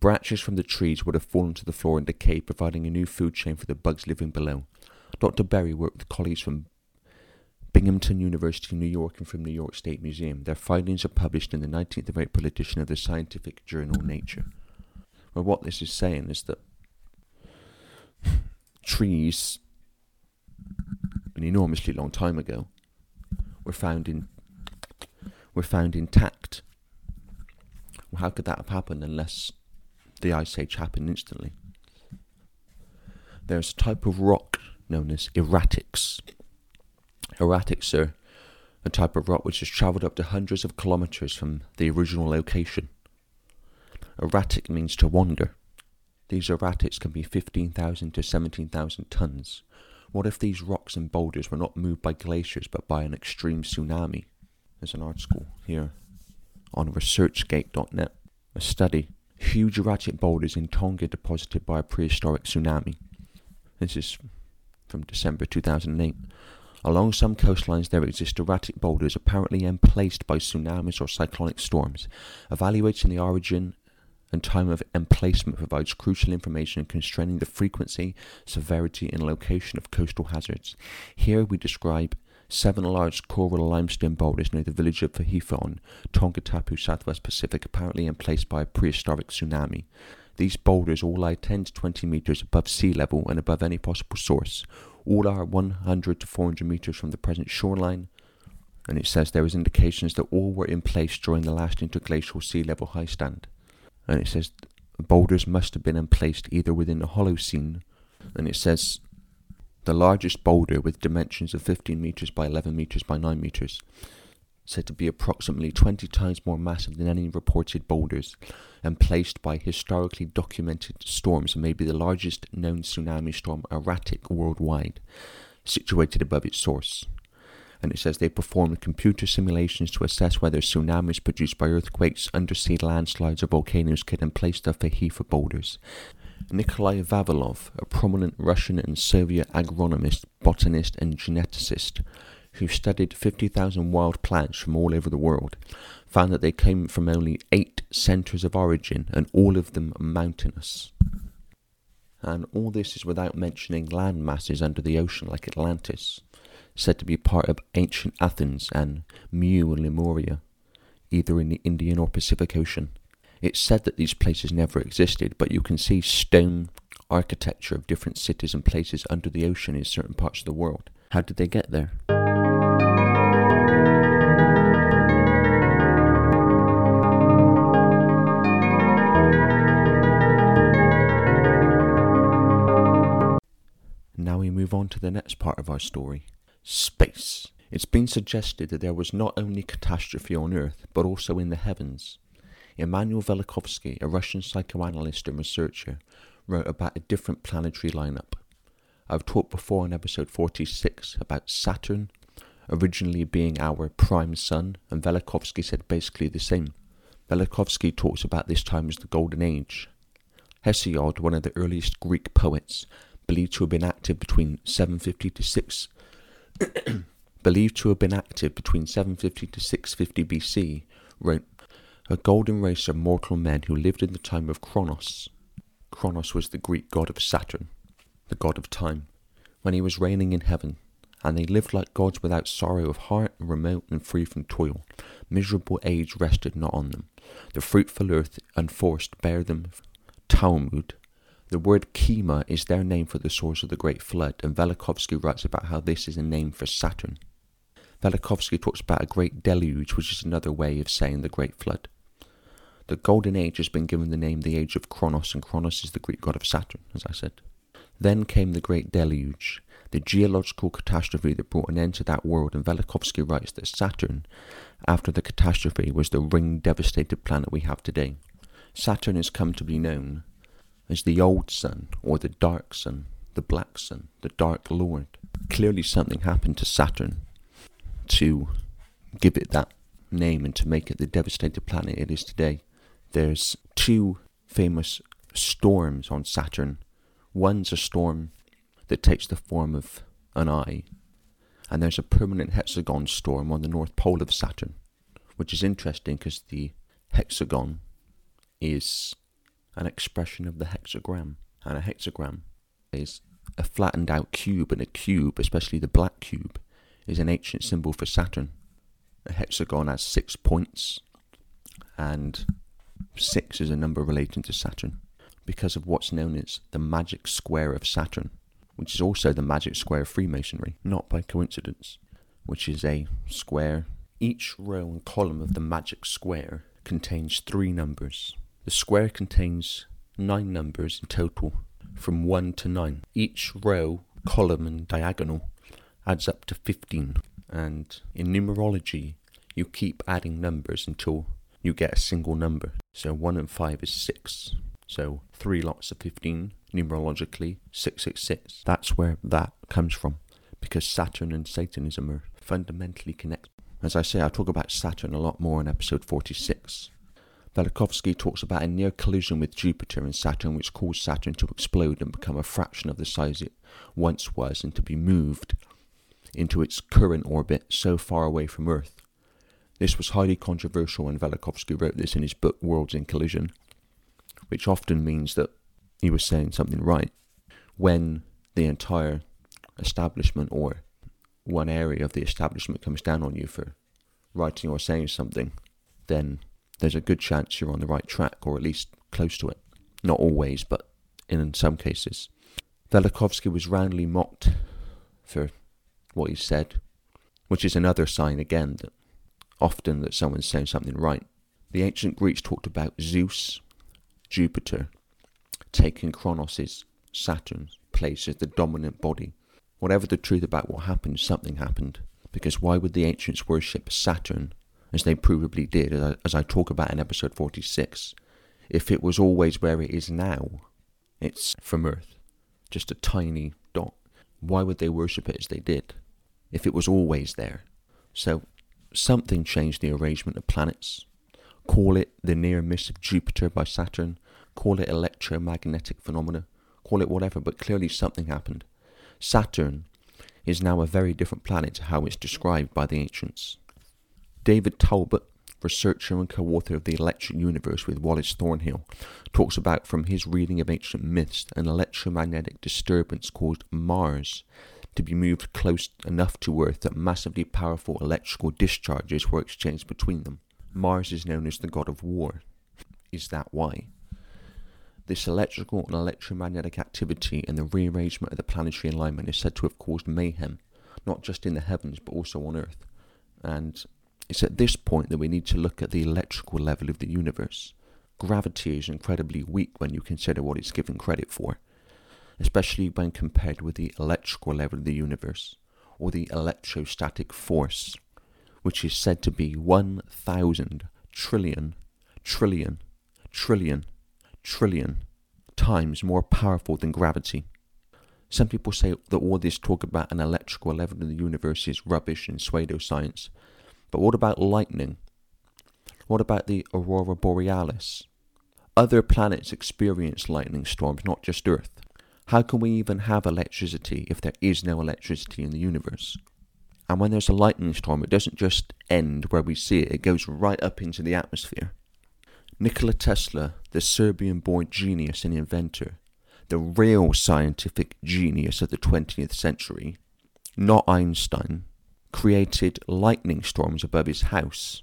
[SPEAKER 1] Branches from the trees would have fallen to the floor and decayed, providing a new food chain for the bugs living below. Dr. Berry worked with colleagues from Binghamton University, in New York, and from New York State Museum. Their findings are published in the 19th of April edition of the scientific journal Nature. Well, what this is saying is that trees, an enormously long time ago, were found in were found intact. Well, how could that have happened unless the ice age happened instantly? There's a type of rock known as erratics. Erratics are a type of rock which has travelled up to hundreds of kilometres from the original location. Erratic means to wander. These erratics can be 15,000 to 17,000 tons. What if these rocks and boulders were not moved by glaciers but by an extreme tsunami? There's an article here on researchgate.net. A study. Huge erratic boulders in Tonga deposited by a prehistoric tsunami. This is from December 2008. Along some coastlines, there exist erratic boulders apparently emplaced by tsunamis or cyclonic storms. Evaluating the origin and time of emplacement provides crucial information concerning the frequency, severity, and location of coastal hazards. Here we describe seven large coral limestone boulders near the village of Fahefa on Tongatapu, southwest Pacific, apparently emplaced by a prehistoric tsunami. These boulders all lie 10 to 20 meters above sea level and above any possible source. All are 100 to 400 meters from the present shoreline. And it says there is indications that all were in place during the last interglacial sea level high stand. And it says boulders must have been emplaced either within the Holocene. And it says the largest boulder with dimensions of 15 meters by 11 meters by 9 meters, said to be approximately 20 times more massive than any reported boulders, and placed by historically documented storms and may be the largest known tsunami storm erratic worldwide, situated above its source. And it says they performed computer simulations to assess whether tsunamis produced by earthquakes, undersea landslides, or volcanoes could emplace the Fahefa boulders. Nikolai Vavilov, a prominent Russian and Soviet agronomist, botanist, and geneticist who studied 50,000 wild plants from all over the world, found that they came from only eight centres of origin and all of them mountainous. And all this is without mentioning land masses under the ocean like Atlantis, said to be part of ancient Athens and Mu and Lemuria, either in the Indian or Pacific Ocean. It's said that these places never existed, but you can see stone architecture of different cities and places under the ocean in certain parts of the world. How did they get there? Move on to the next part of our story space. It's been suggested that there was not only catastrophe on Earth, but also in the heavens. Immanuel Velikovsky, a Russian psychoanalyst and researcher, wrote about a different planetary lineup. I've talked before in episode 46 about Saturn originally being our prime sun, and Velikovsky said basically the same. Velikovsky talks about this time as the Golden Age. Hesiod, one of the earliest Greek poets, believed to have been active between 750 to 6 believed to have been active between 750 to 650 BC, wrote a golden race of mortal men who lived in the time of Kronos. Kronos was the Greek god of Saturn, the god of time, when he was reigning in heaven, and they lived like gods without sorrow of heart, remote and free from toil. Miserable age rested not on them. The fruitful earth unforced bare them Talmud. The word Kima is their name for the source of the great flood, and Velikovsky writes about how this is a name for Saturn. Velikovsky talks about a great deluge, which is another way of saying the great flood. The Golden Age has been given the name the Age of Kronos, and Kronos is the Greek god of Saturn, as I said. Then came the Great Deluge, the geological catastrophe that brought an end to that world, and Velikovsky writes that Saturn, after the catastrophe, was the ring devastated planet we have today. Saturn has come to be known as the Old Sun, or the Dark Sun, the Black Sun, the Dark Lord. Clearly, something happened to Saturn to give it that name and to make it the devastated planet it is today there's two famous storms on Saturn. One's a storm that takes the form of an eye, and there's a permanent hexagon storm on the north pole of Saturn, which is interesting because the hexagon is an expression of the hexagram, and a hexagram is a flattened out cube, and a cube, especially the black cube, is an ancient symbol for Saturn. A hexagon has six points, and Six is a number relating to Saturn because of what's known as the magic square of Saturn, which is also the magic square of Freemasonry, not by coincidence, which is a square. Each row and column of the magic square contains three numbers. The square contains nine numbers in total, from 1 to 9. Each row, column, and diagonal adds up to 15. And in numerology, you keep adding numbers until you get a single number. So 1 and 5 is 6. So 3 lots of 15, numerologically, 666. That's where that comes from, because Saturn and Satanism are fundamentally connected. As I say, I'll talk about Saturn a lot more in episode 46. Velikovsky talks about a near collision with Jupiter and Saturn, which caused Saturn to explode and become a fraction of the size it once was and to be moved into its current orbit so far away from Earth this was highly controversial when Velikovsky wrote this in his book Worlds in Collision. which often means that he was saying something right, when the entire establishment or one area of the establishment comes down on you for writing or saying something, then there's a good chance you're on the right track, or at least close to it. Not always, but in some cases. Velikovsky was roundly mocked for what he said, which is another sign again that often that someone's saying something right. The ancient Greeks talked about Zeus, Jupiter, taking Kronos' Saturn's place as the dominant body. Whatever the truth about what happened, something happened. Because why would the ancients worship Saturn, as they provably did, as I, as I talk about in episode 46, if it was always where it is now? It's from Earth, just a tiny dot. Why would they worship it as they did, if it was always there? So, something changed the arrangement of planets. Call it the near miss of Jupiter by Saturn, call it electromagnetic phenomena, call it whatever, but clearly something happened. Saturn is now a very different planet to how it's described by the ancients. David Talbot, researcher and co author of The Electric Universe with Wallace Thornhill, talks about from his reading of ancient myths an electromagnetic disturbance caused Mars to be moved close enough to Earth that massively powerful electrical discharges were exchanged between them. Mars is known as the god of war. Is that why? This electrical and electromagnetic activity and the rearrangement of the planetary alignment is said to have caused mayhem, not just in the heavens but also on Earth. And it's at this point that we need to look at the electrical level of the universe. Gravity is incredibly weak when you consider what it's given credit for, especially when compared with the electrical level of the universe, or the electrostatic force, which is said to be 1,000 trillion, trillion, trillion trillion times more powerful than gravity. Some people say that all this talk about an electrical level in the universe is rubbish and pseudoscience. But what about lightning? What about the aurora borealis? Other planets experience lightning storms, not just Earth. How can we even have electricity if there is no electricity in the universe? And when there's a lightning storm, it doesn't just end where we see it, it goes right up into the atmosphere. Nikola Tesla, the Serbian born genius and inventor, the real scientific genius of the 20th century, not Einstein, created lightning storms above his house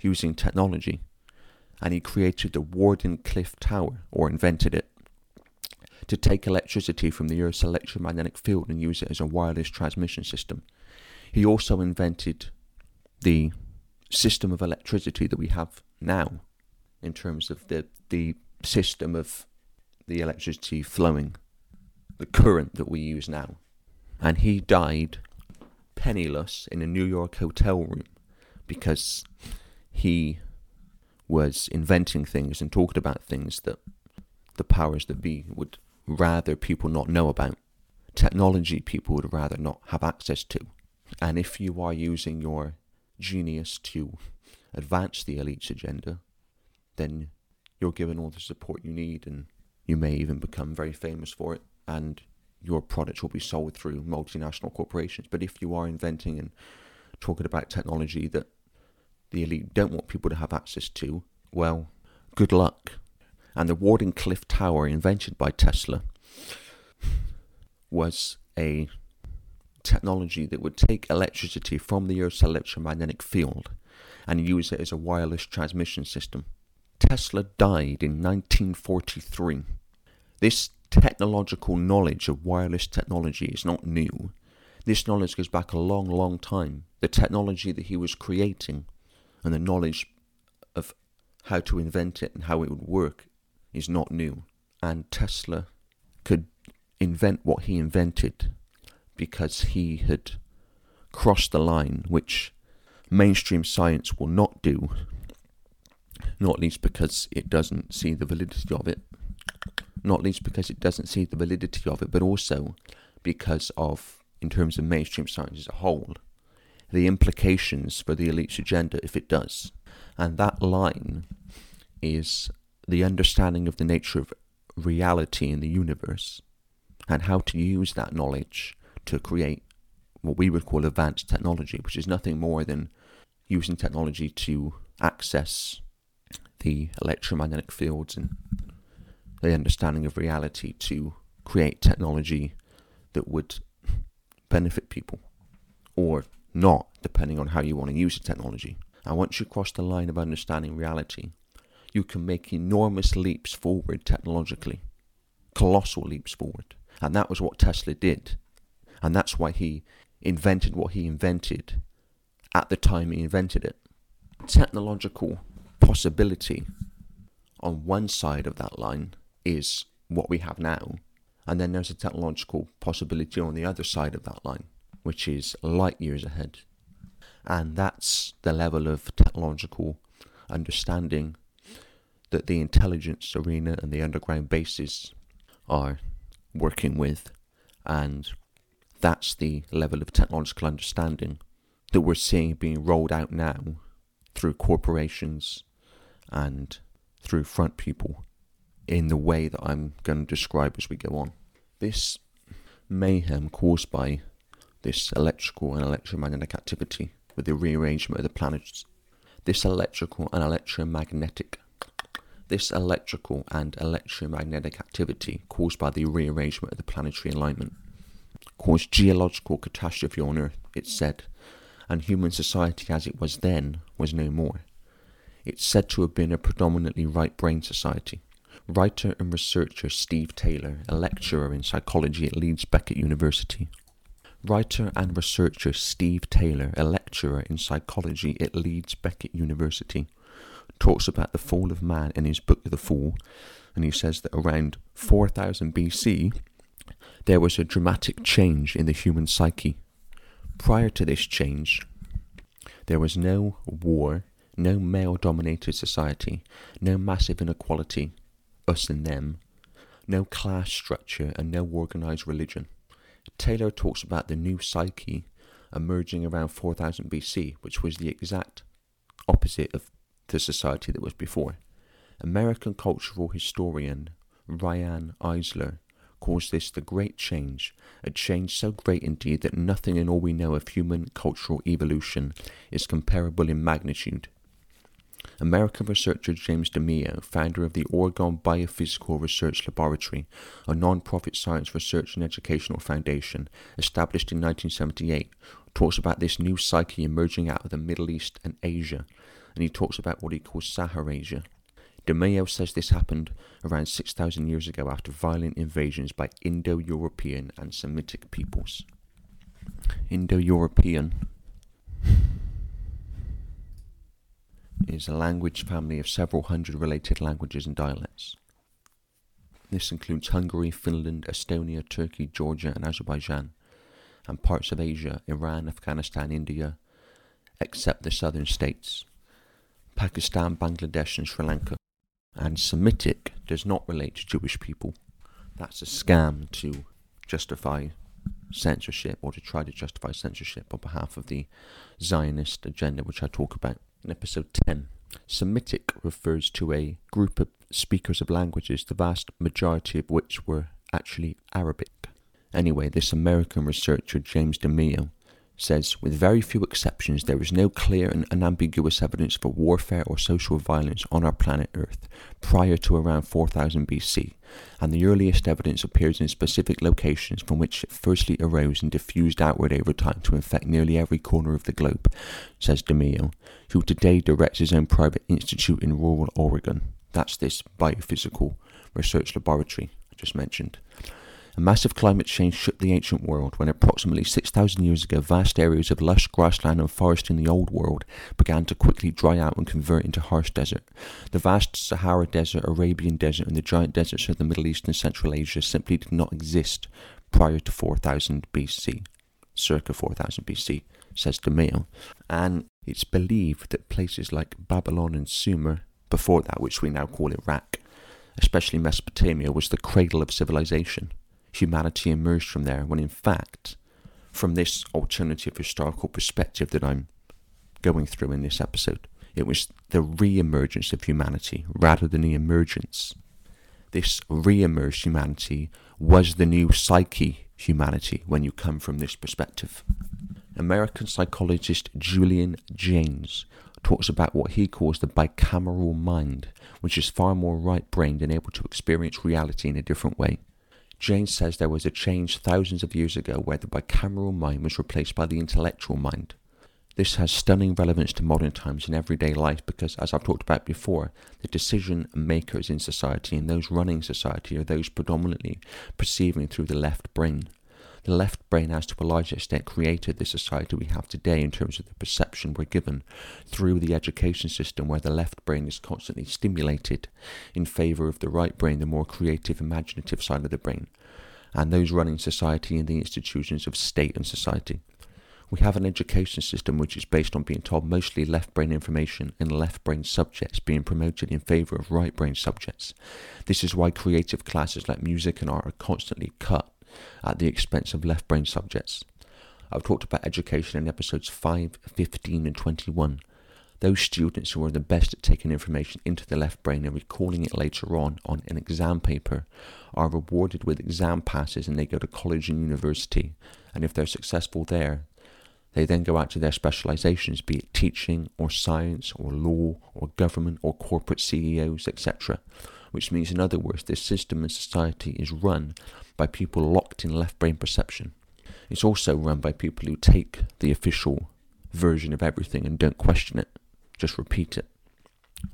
[SPEAKER 1] using technology. And he created the Wardenclyffe Tower, or invented it, to take electricity from the Earth's electromagnetic field and use it as a wireless transmission system. He also invented the system of electricity that we have now in terms of the the system of the electricity flowing, the current that we use now. And he died penniless in a New York hotel room because he was inventing things and talking about things that the powers that be would rather people not know about. Technology people would rather not have access to. And if you are using your genius to advance the elite's agenda, then you're given all the support you need and you may even become very famous for it and your products will be sold through multinational corporations. But if you are inventing and talking about technology that the elite don't want people to have access to, well, good luck. And the Wardenclyffe Tower, invented by Tesla, was a technology that would take electricity from the Earth's electromagnetic field and use it as a wireless transmission system. Tesla died in 1943. This technological knowledge of wireless technology is not new. This knowledge goes back a long, long time. The technology that he was creating and the knowledge of how to invent it and how it would work is not new. And Tesla could invent what he invented because he had crossed the line, which mainstream science will not do not least because it doesn't see the validity of it, not least because it doesn't see the validity of it, but also because of, in terms of mainstream science as a whole, the implications for the elite's agenda if it does. And that line is the understanding of the nature of reality in the universe and how to use that knowledge to create what we would call advanced technology, which is nothing more than using technology to access the electromagnetic fields and the understanding of reality to create technology that would benefit people or not, depending on how you want to use the technology. And once you cross the line of understanding reality, you can make enormous leaps forward technologically, colossal leaps forward. And that was what Tesla did. And that's why he invented what he invented at the time he invented it. Technological possibility on one side of that line is what we have now. And then there's a technological possibility on the other side of that line, which is light years ahead. And that's the level of technological understanding that the intelligence arena and the underground bases are working with. And that's the level of technological understanding that we're seeing being rolled out now through corporations and through front people in the way that I'm going to describe as we go on. This mayhem caused by this electrical and electromagnetic activity with the rearrangement of the planets, this electrical and electromagnetic this electrical and electromagnetic activity caused by the rearrangement of the planetary alignment caused geological catastrophe on Earth, it's said, and human society as it was then was no more. It's said to have been a predominantly right brain society. Writer and researcher Steve Taylor, a lecturer in psychology at Leeds Beckett University. Writer and researcher Steve Taylor, a lecturer in psychology at Leeds Beckett University, talks about the fall of man in his book The Fall, and he says that around 4000 BC, there was a dramatic change in the human psyche. Prior to this change, there was no war, no male dominated society, no massive inequality, us and them, no class structure, and no organized religion. Taylor talks about the new psyche emerging around 4000 BC, which was the exact opposite of the society that was before. American cultural historian Riane Eisler calls this the Great Change, a change so great indeed that nothing in all we know of human cultural evolution is comparable in magnitude. American researcher James DeMeo, founder of the Orgone Biophysical Research Laboratory, a non-profit science research and educational foundation established in 1978, talks about this new psyche emerging out of the Middle East and Asia and he talks about what he calls Saharasia. DeMeo says this happened around 6,000 years ago after violent invasions by Indo European and Semitic peoples. Indo European is a language family of several hundred related languages and dialects. This includes Hungary, Finland, Estonia, Turkey, Georgia, and Azerbaijan, and parts of Asia, Iran, Afghanistan, India, except the southern states. Pakistan, Bangladesh, and Sri Lanka. And Semitic does not relate to Jewish people. That's a scam to justify censorship or to try to justify censorship on behalf of the Zionist agenda, which I talk about in episode 10. Semitic refers to a group of speakers of languages, the vast majority of which were actually Arabic. Anyway, this American researcher, James DeMeo, says, with very few exceptions, there is no clear and unambiguous evidence for warfare or social violence on our planet Earth prior to around 4000 BC, and the earliest evidence appears in specific locations from which it firstly arose and diffused outward over time to infect nearly every corner of the globe, says DeMeo, who today directs his own private institute in rural Oregon. That's this biophysical research laboratory I just mentioned. A massive climate change shook the ancient world when approximately 6,000 years ago vast areas of lush grassland and forest in the Old World began to quickly dry out and convert into harsh desert. The vast Sahara Desert, Arabian Desert, and the giant deserts of the Middle East and Central Asia simply did not exist prior to 4000 BC, circa 4000 BC, says DeMeo. And it's believed that places like Babylon and Sumer, before that, which we now call Iraq, especially Mesopotamia, was the cradle of civilization humanity emerged from there, when in fact, from this alternative historical perspective that I'm going through in this episode, it was the re emergence of humanity rather than the emergence. This re emerged humanity was the new psyche humanity when you come from this perspective. American psychologist Julian Jaynes talks about what he calls the bicameral mind, which is far more right brained and able to experience reality in a different way. Jaynes says there was a change thousands of years ago where the bicameral mind was replaced by the intellectual mind. This has stunning relevance to modern times and everyday life because, as I've talked about before, the decision makers in society and those running society are those predominantly perceiving through the left brain. The left brain has to a large extent created the society we have today in terms of the perception we're given through the education system where the left brain is constantly stimulated in favour of the right brain, the more creative, imaginative side of the brain, and those running society and the institutions of state and society. We have an education system which is based on being told mostly left brain information and left brain subjects being promoted in favour of right brain subjects. This is why creative classes like music and art are constantly cut at the expense of left brain subjects. I've talked about education in episodes 5, 15, and 21. Those students who are the best at taking information into the left brain and recalling it later on on an exam paper are rewarded with exam passes and they go to college and university. And if they're successful there, they then go out to their specializations, be it teaching or science or law or government or corporate CEOs, etc. Which means, in other words, this system and society is run by people locked in left brain perception. It's also run by people who take the official version of everything and don't question it, just repeat it.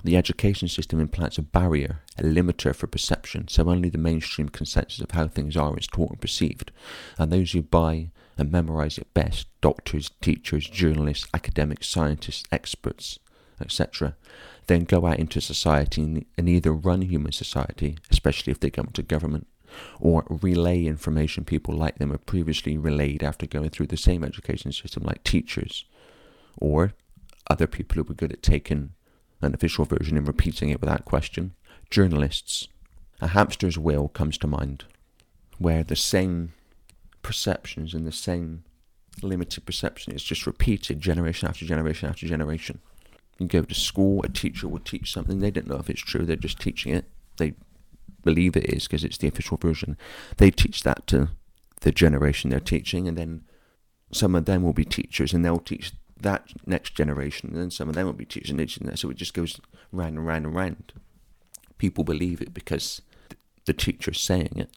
[SPEAKER 1] The education system implants a barrier, a limiter for perception, so only the mainstream consensus of how things are is taught and perceived, and those who buy and memorize it best doctors, teachers, journalists, academics, scientists, experts, etc. then go out into society and either run human society, especially if they come to government, or relay information people like them have previously relayed after going through the same education system, like teachers, or other people who were good at taking an official version and repeating it without question, journalists. A hamster's wheel comes to mind, where the same perceptions and the same limited perception is just repeated generation after generation after generation. You go to school, a teacher will teach something, they don't know if it's true, they're just teaching it. They believe it is because it's the official version. They teach that to the generation they're teaching, and then some of them will be teachers and they'll teach that next generation, and then some of them will be teaching that. So it just goes round and round and round. People believe it because the teacher's saying it.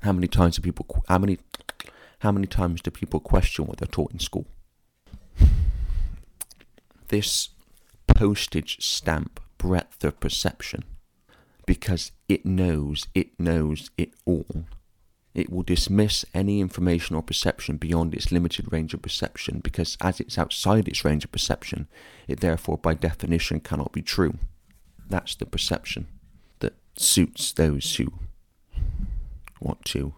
[SPEAKER 1] How many times do people? How many? How many times do people question what they're taught in school? This postage stamp breadth of perception, because it knows, it knows it all. It will dismiss any information or perception beyond its limited range of perception because, as it's outside its range of perception, it therefore, by definition, cannot be true. That's the perception that suits those who want to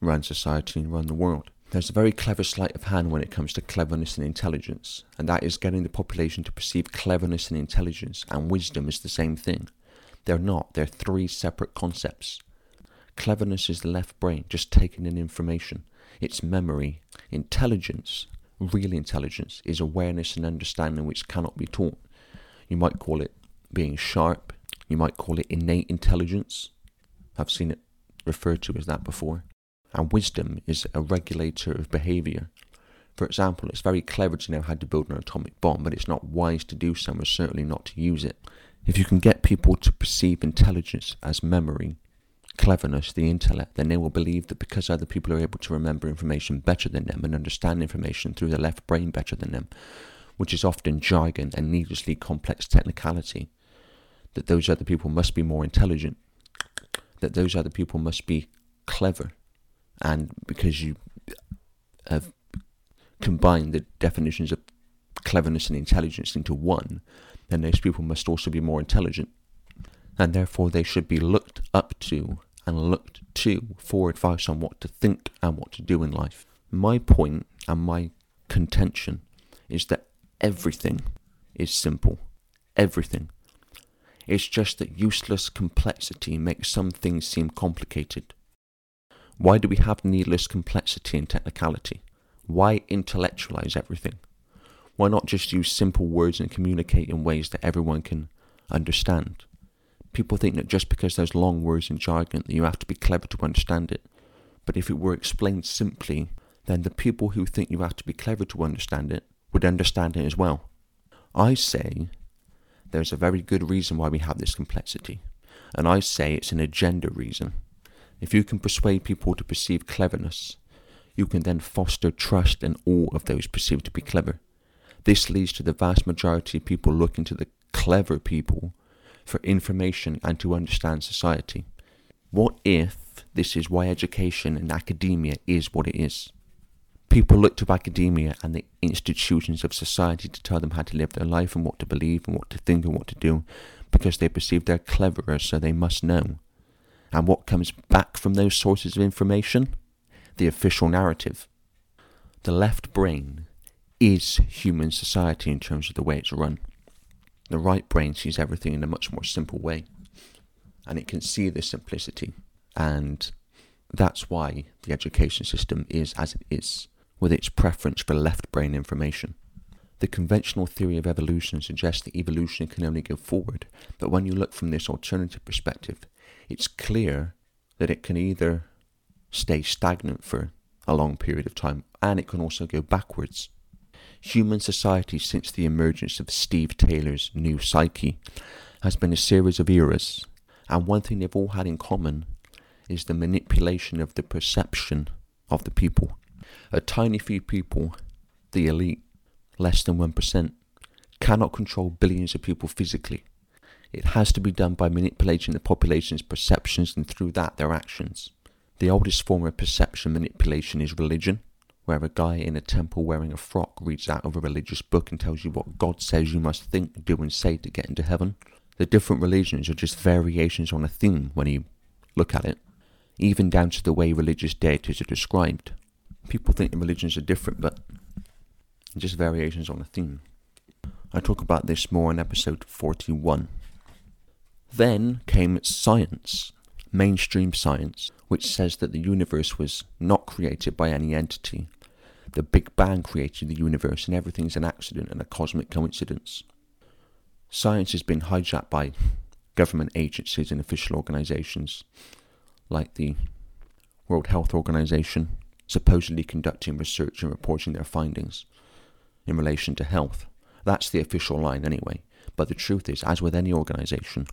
[SPEAKER 1] run society and run the world. There's a very clever sleight of hand when it comes to cleverness and intelligence, and that is getting the population to perceive cleverness and intelligence and wisdom as the same thing. They're not, they're three separate concepts. Cleverness is the left brain, just taking in information. It's memory. Intelligence, real intelligence, is awareness and understanding which cannot be taught. You might call it being sharp, you might call it innate intelligence. I've seen it referred to as that before. And wisdom is a regulator of behavior. For example, it's very clever to know how to build an atomic bomb, but it's not wise to do so, and certainly not to use it. If you can get people to perceive intelligence as memory, cleverness, the intellect, then they will believe that because other people are able to remember information better than them and understand information through the left brain better than them, which is often jargon and needlessly complex technicality, that those other people must be more intelligent that those other people must be clever. And because you have combined the definitions of cleverness and intelligence into one, then those people must also be more intelligent. And therefore, they should be looked up to and looked to for advice on what to think and what to do in life. My point and my contention is that everything is simple. Everything. It's just that useless complexity makes some things seem complicated. Why do we have needless complexity and technicality? Why intellectualize everything? Why not just use simple words and communicate in ways that everyone can understand? People think that just because there's long words and jargon that you have to be clever to understand it. But if it were explained simply, then the people who think you have to be clever to understand it would understand it as well. I say there's a very good reason why we have this complexity, and I say it's an agenda reason. If you can persuade people to perceive cleverness, you can then foster trust in all of those perceived to be clever. This leads to the vast majority of people looking to the clever people for information and to understand society. What if this is why education and academia is what it is? People look to academia and the institutions of society to tell them how to live their life and what to believe and what to think and what to do because they perceive they're cleverer, so they must know. And what comes back from those sources of information? The official narrative. The left brain is human society in terms of the way it's run. The right brain sees everything in a much more simple way. And it can see the simplicity. And that's why the education system is as it is with its preference for left brain information. The conventional theory of evolution suggests that evolution can only go forward, but when you look from this alternative perspective, it's clear that it can either stay stagnant for a long period of time and it can also go backwards. Human society, since the emergence of Steve Taylor's new psyche, has been a series of eras, and one thing they've all had in common is the manipulation of the perception of the people. A tiny few people, the elite, less than 1%, cannot control billions of people physically. It has to be done by manipulating the population's perceptions and through that their actions. The oldest form of perception manipulation is religion, where a guy in a temple wearing a frock reads out of a religious book and tells you what God says you must think, do, and say to get into heaven. The different religions are just variations on a theme when you look at it, even down to the way religious deities are described people think the religions are different, but just variations on a theme. I talk about this more in episode 41. Then came science, mainstream science, which says that the universe was not created by any entity. The Big Bang created the universe and everything's an accident and a cosmic coincidence. Science has been hijacked by government agencies and official organizations like the World Health Organization, supposedly conducting research and reporting their findings in relation to health. That's the official line anyway. But the truth is, as with any organization,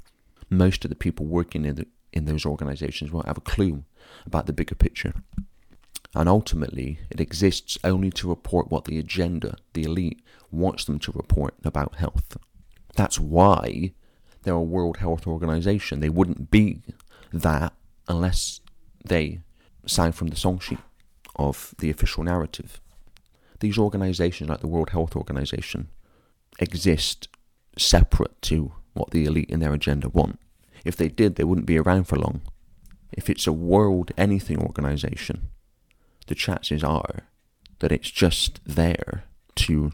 [SPEAKER 1] most of the people working in, the, in those organizations won't have a clue about the bigger picture. And ultimately, it exists only to report what the agenda, the elite, wants them to report about health. That's why they're a World Health Organization. They wouldn't be that unless they sang from the song sheet of the official narrative. These organizations, like the World Health Organization, exist separate to what the elite in their agenda want. If they did, they wouldn't be around for long. If it's a world anything organization, the chances are that it's just there to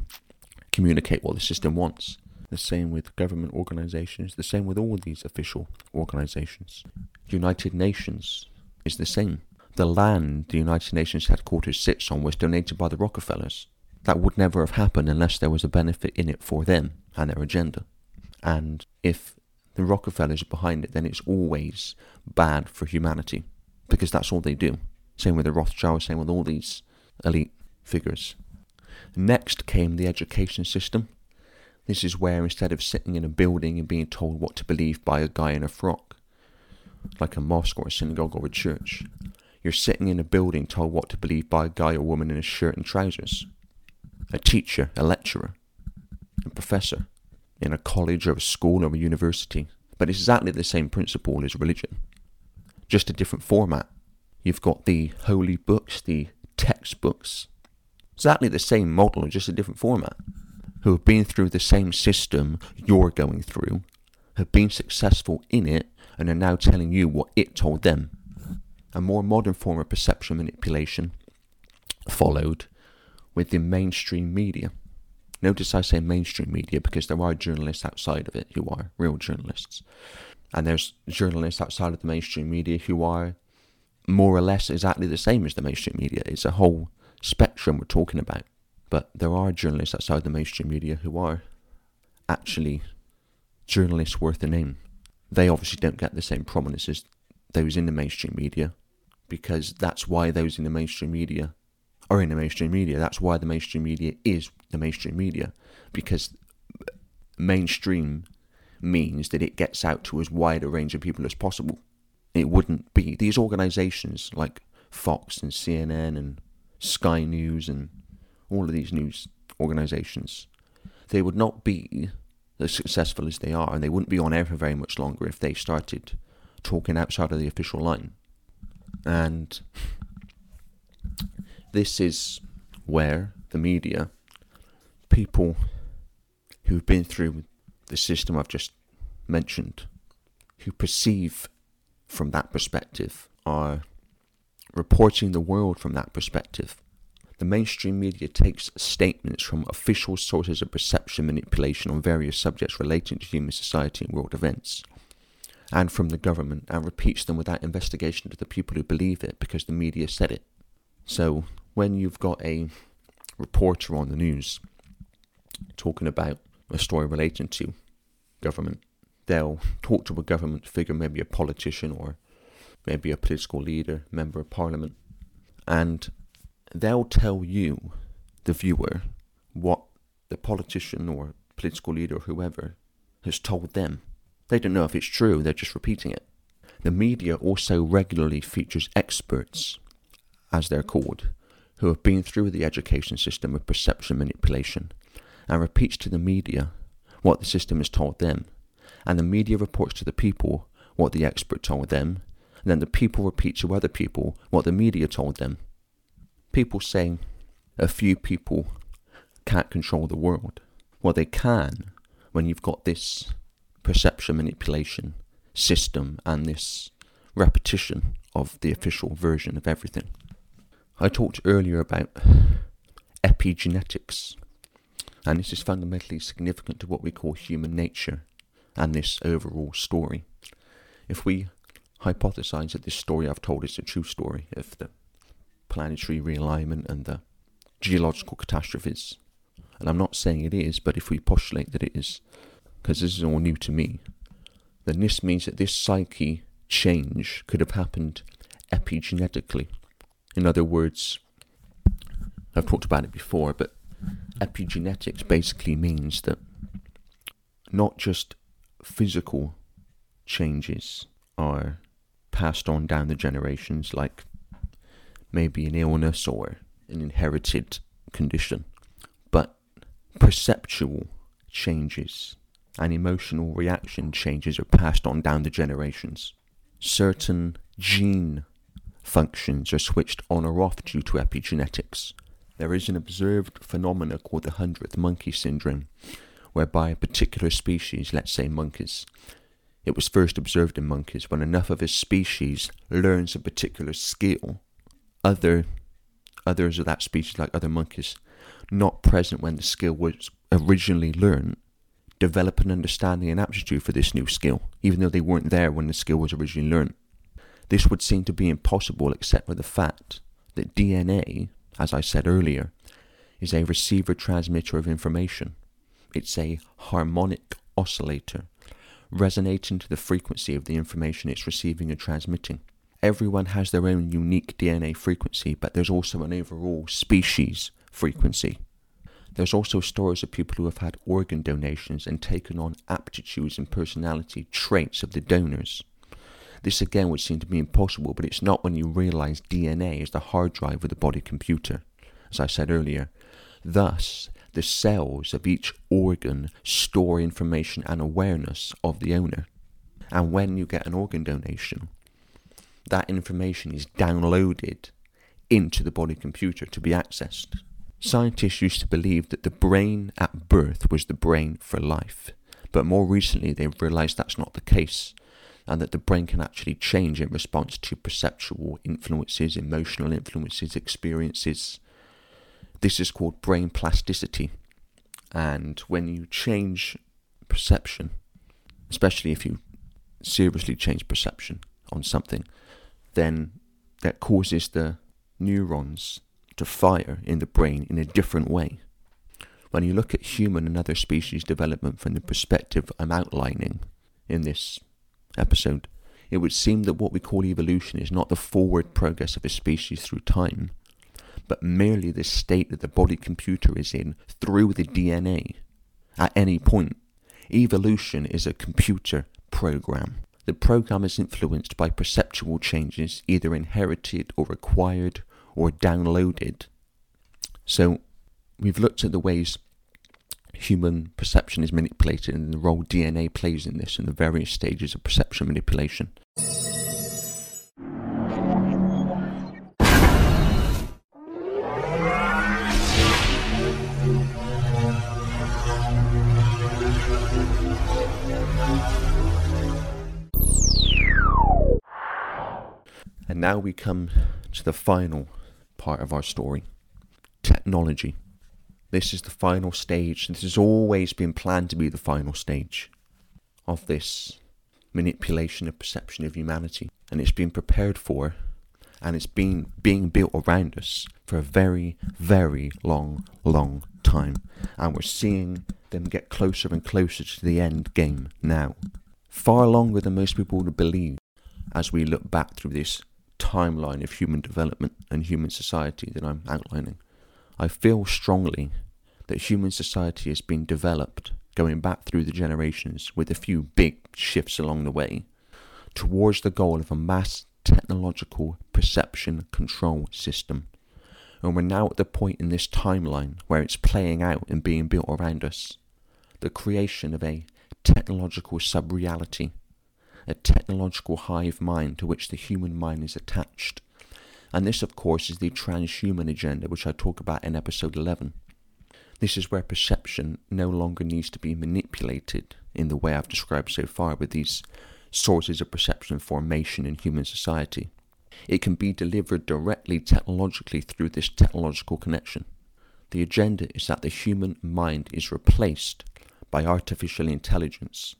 [SPEAKER 1] communicate what the system wants. The same with government organizations, the same with all these official organizations. United Nations is the same the land the United Nations headquarters sits on was donated by the Rockefellers. That would never have happened unless there was a benefit in it for them and their agenda. And if the Rockefellers are behind it, then it's always bad for humanity because that's all they do. Same with the Rothschilds, same with all these elite figures. Next came the education system. This is where instead of sitting in a building and being told what to believe by a guy in a frock, like a mosque or a synagogue or a church, you're sitting in a building told what to believe by a guy or woman in a shirt and trousers. A teacher, a lecturer, a professor in a college or a school or a university. But it's exactly the same principle as religion, just a different format. You've got the holy books, the textbooks, exactly the same model, just a different format, who have been through the same system you're going through, have been successful in it, and are now telling you what it told them a more modern form of perception manipulation followed with the mainstream media. Notice I say mainstream media because there are journalists outside of it who are real journalists. And there's journalists outside of the mainstream media who are more or less exactly the same as the mainstream media. It's a whole spectrum we're talking about. But there are journalists outside the mainstream media who are actually journalists worth a name. They obviously don't get the same prominence as those in the mainstream media because that's why those in the mainstream media are in the mainstream media. That's why the mainstream media is the mainstream media because mainstream means that it gets out to as wide a range of people as possible. It wouldn't be these organizations like Fox and CNN and Sky News and all of these news organizations, they would not be as successful as they are, and they wouldn't be on air for very much longer if they started talking outside of the official line. And this is where the media, people who've been through the system I've just mentioned, who perceive from that perspective, are reporting the world from that perspective. The mainstream media takes statements from official sources of perception manipulation on various subjects relating to human society and world events, and from the government, and repeats them without investigation to the people who believe it because the media said it. So, when you've got a reporter on the news talking about a story relating to government, they'll talk to a government figure, maybe a politician or maybe a political leader, member of parliament, and they'll tell you, the viewer, what the politician or political leader or whoever has told them. They don't know if it's true, they're just repeating it. The media also regularly features experts, as they're called, who have been through the education system of perception manipulation and repeats to the media what the system has told them, and the media reports to the people what the expert told them, and then the people repeat to other people what the media told them. People say a few people can't control the world. Well, they can when you've got this perception manipulation system and this repetition of the official version of everything. I talked earlier about epigenetics, and this is fundamentally significant to what we call human nature and this overall story. If we hypothesize that this story I've told is a true story of the planetary realignment and the geological catastrophes. And I'm not saying it is, but if we postulate that it is, because this is all new to me, then this means that this psyche change could have happened epigenetically. In other words, I've talked about it before, but epigenetics basically means that not just physical changes are passed on down the generations, like maybe an illness or an inherited condition, but perceptual changes and emotional reaction changes are passed on down the generations. Certain gene functions are switched on or off due to epigenetics. There is an observed phenomena called the hundredth monkey syndrome, whereby a particular species, let's say monkeys, it was first observed in monkeys when enough of a species learns a particular skill. Other others of that species, like other monkeys, not present when the skill was originally learned, develop an understanding and aptitude for this new skill, even though they weren't there when the skill was originally learned. This would seem to be impossible except for the fact that DNA, as I said earlier, is a receiver transmitter of information. It's a harmonic oscillator resonating to the frequency of the information it's receiving and transmitting. Everyone has their own unique DNA frequency, but there's also an overall species frequency. There's also stories of people who have had organ donations and taken on aptitudes and personality traits of the donors. This again would seem to be impossible, but it's not when you realize DNA is the hard drive of the body computer, as I said earlier. Thus, the cells of each organ store information and awareness of the owner. And when you get an organ donation, that information is downloaded into the body computer to be accessed. Scientists used to believe that the brain at birth was the brain for life, but more recently they've realized that's not the case, and that the brain can actually change in response to perceptual influences, emotional influences, experiences, this is called brain plasticity. And when you change perception, especially if you seriously change perception on something, then that causes the neurons to fire in the brain in a different way. When you look at human and other species development from the perspective I'm outlining in this episode, it would seem that what we call evolution is not the forward progress of a species through time, but merely the state that the body computer is in through the DNA at any point. Evolution is a computer program. The program is influenced by perceptual changes either inherited or acquired or downloaded. So, we've looked at the ways human perception is manipulated and the role DNA plays in this and the various stages of perception manipulation. And now we come to the final part of our story technology. This is the final stage. This has always been planned to be the final stage of this manipulation of perception of humanity. And it's been prepared for and it's been being built around us for a very, very long, long time. And we're seeing them get closer and closer to the end game now. Far longer than most people would believe as we look back through this timeline of human development and human society that I'm outlining. I feel strongly that human society has been developed going back through the generations with a few big shifts along the way towards the goal of a mass technological perception control system. And we're now at the point in this timeline where it's playing out and being built around us. The creation of a technological sub reality a technological hive mind to which the human mind is attached. And this, of course, is the transhuman agenda, which I talk about in episode 11. This is where perception no longer needs to be manipulated in the way I've described so far with these sources of perception formation in human society. It can be delivered directly technologically through this technological connection. The agenda is that the human mind is replaced by artificial intelligence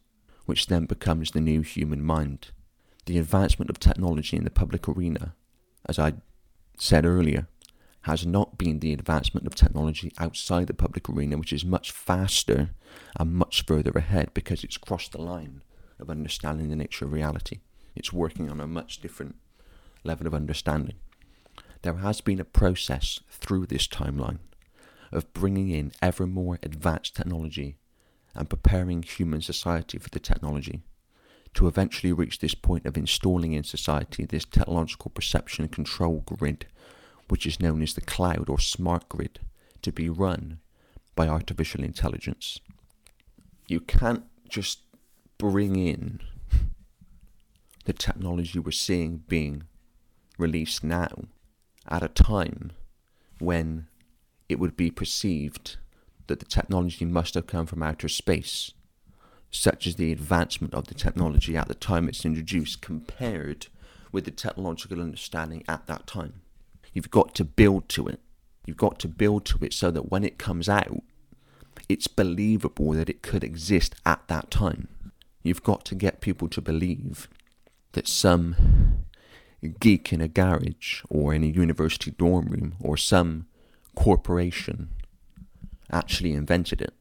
[SPEAKER 1] which then becomes the new human mind. The advancement of technology in the public arena, as I said earlier, has not been the advancement of technology outside the public arena, which is much faster and much further ahead because it's crossed the line of understanding the nature of reality. It's working on a much different level of understanding. There has been a process through this timeline of bringing in ever more advanced technology and preparing human society for the technology to eventually reach this point of installing in society this technological perception control grid, which is known as the cloud or smart grid, to be run by artificial intelligence. You can't just bring in the technology we're seeing being released now at a time when it would be perceived that the technology must have come from outer space, such as the advancement of the technology at the time it's introduced compared with the technological understanding at that time. You've got to build to it. You've got to build to it so that when it comes out, it's believable that it could exist at that time. You've got to get people to believe that some geek in a garage or in a university dorm room or some corporation actually invented it.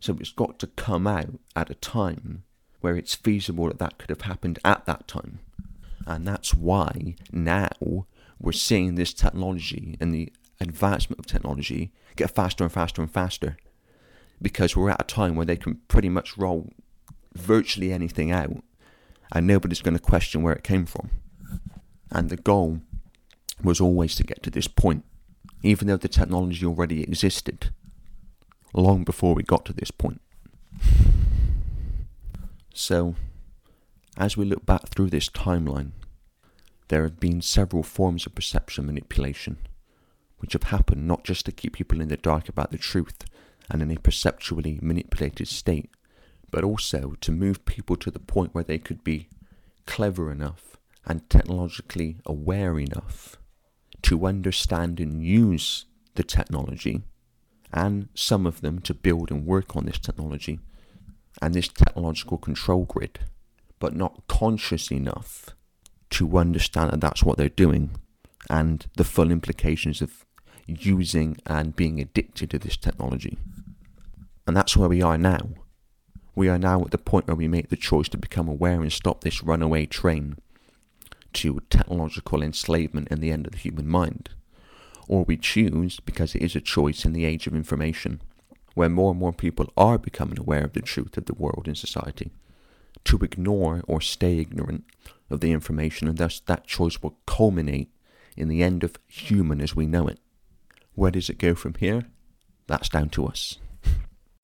[SPEAKER 1] So it's got to come out at a time where it's feasible that that could have happened at that time. And that's why now we're seeing this technology and the advancement of technology get faster and faster and faster because we're at a time where they can pretty much roll virtually anything out and nobody's going to question where it came from. And the goal was always to get to this point, even though the technology already existed long before we got to this point. So, as we look back through this timeline, there have been several forms of perception manipulation which have happened not just to keep people in the dark about the truth and in a perceptually manipulated state, but also to move people to the point where they could be clever enough and technologically aware enough to understand and use the technology and some of them to build and work on this technology and this technological control grid, but not conscious enough to understand that that's what they're doing and the full implications of using and being addicted to this technology. And that's where we are now. We are now at the point where we make the choice to become aware and stop this runaway train to technological enslavement and the end of the human mind or we choose, because it is a choice in the age of information, where more and more people are becoming aware of the truth of the world and society, to ignore or stay ignorant of the information, and thus that choice will culminate in the end of human as we know it. Where does it go from here? That's down to us.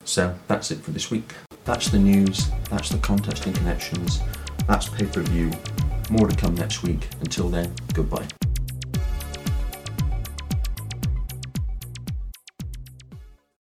[SPEAKER 1] So that's it for this week. That's the news, that's the context and connections, that's pay per view. More to come next week. Until then, goodbye.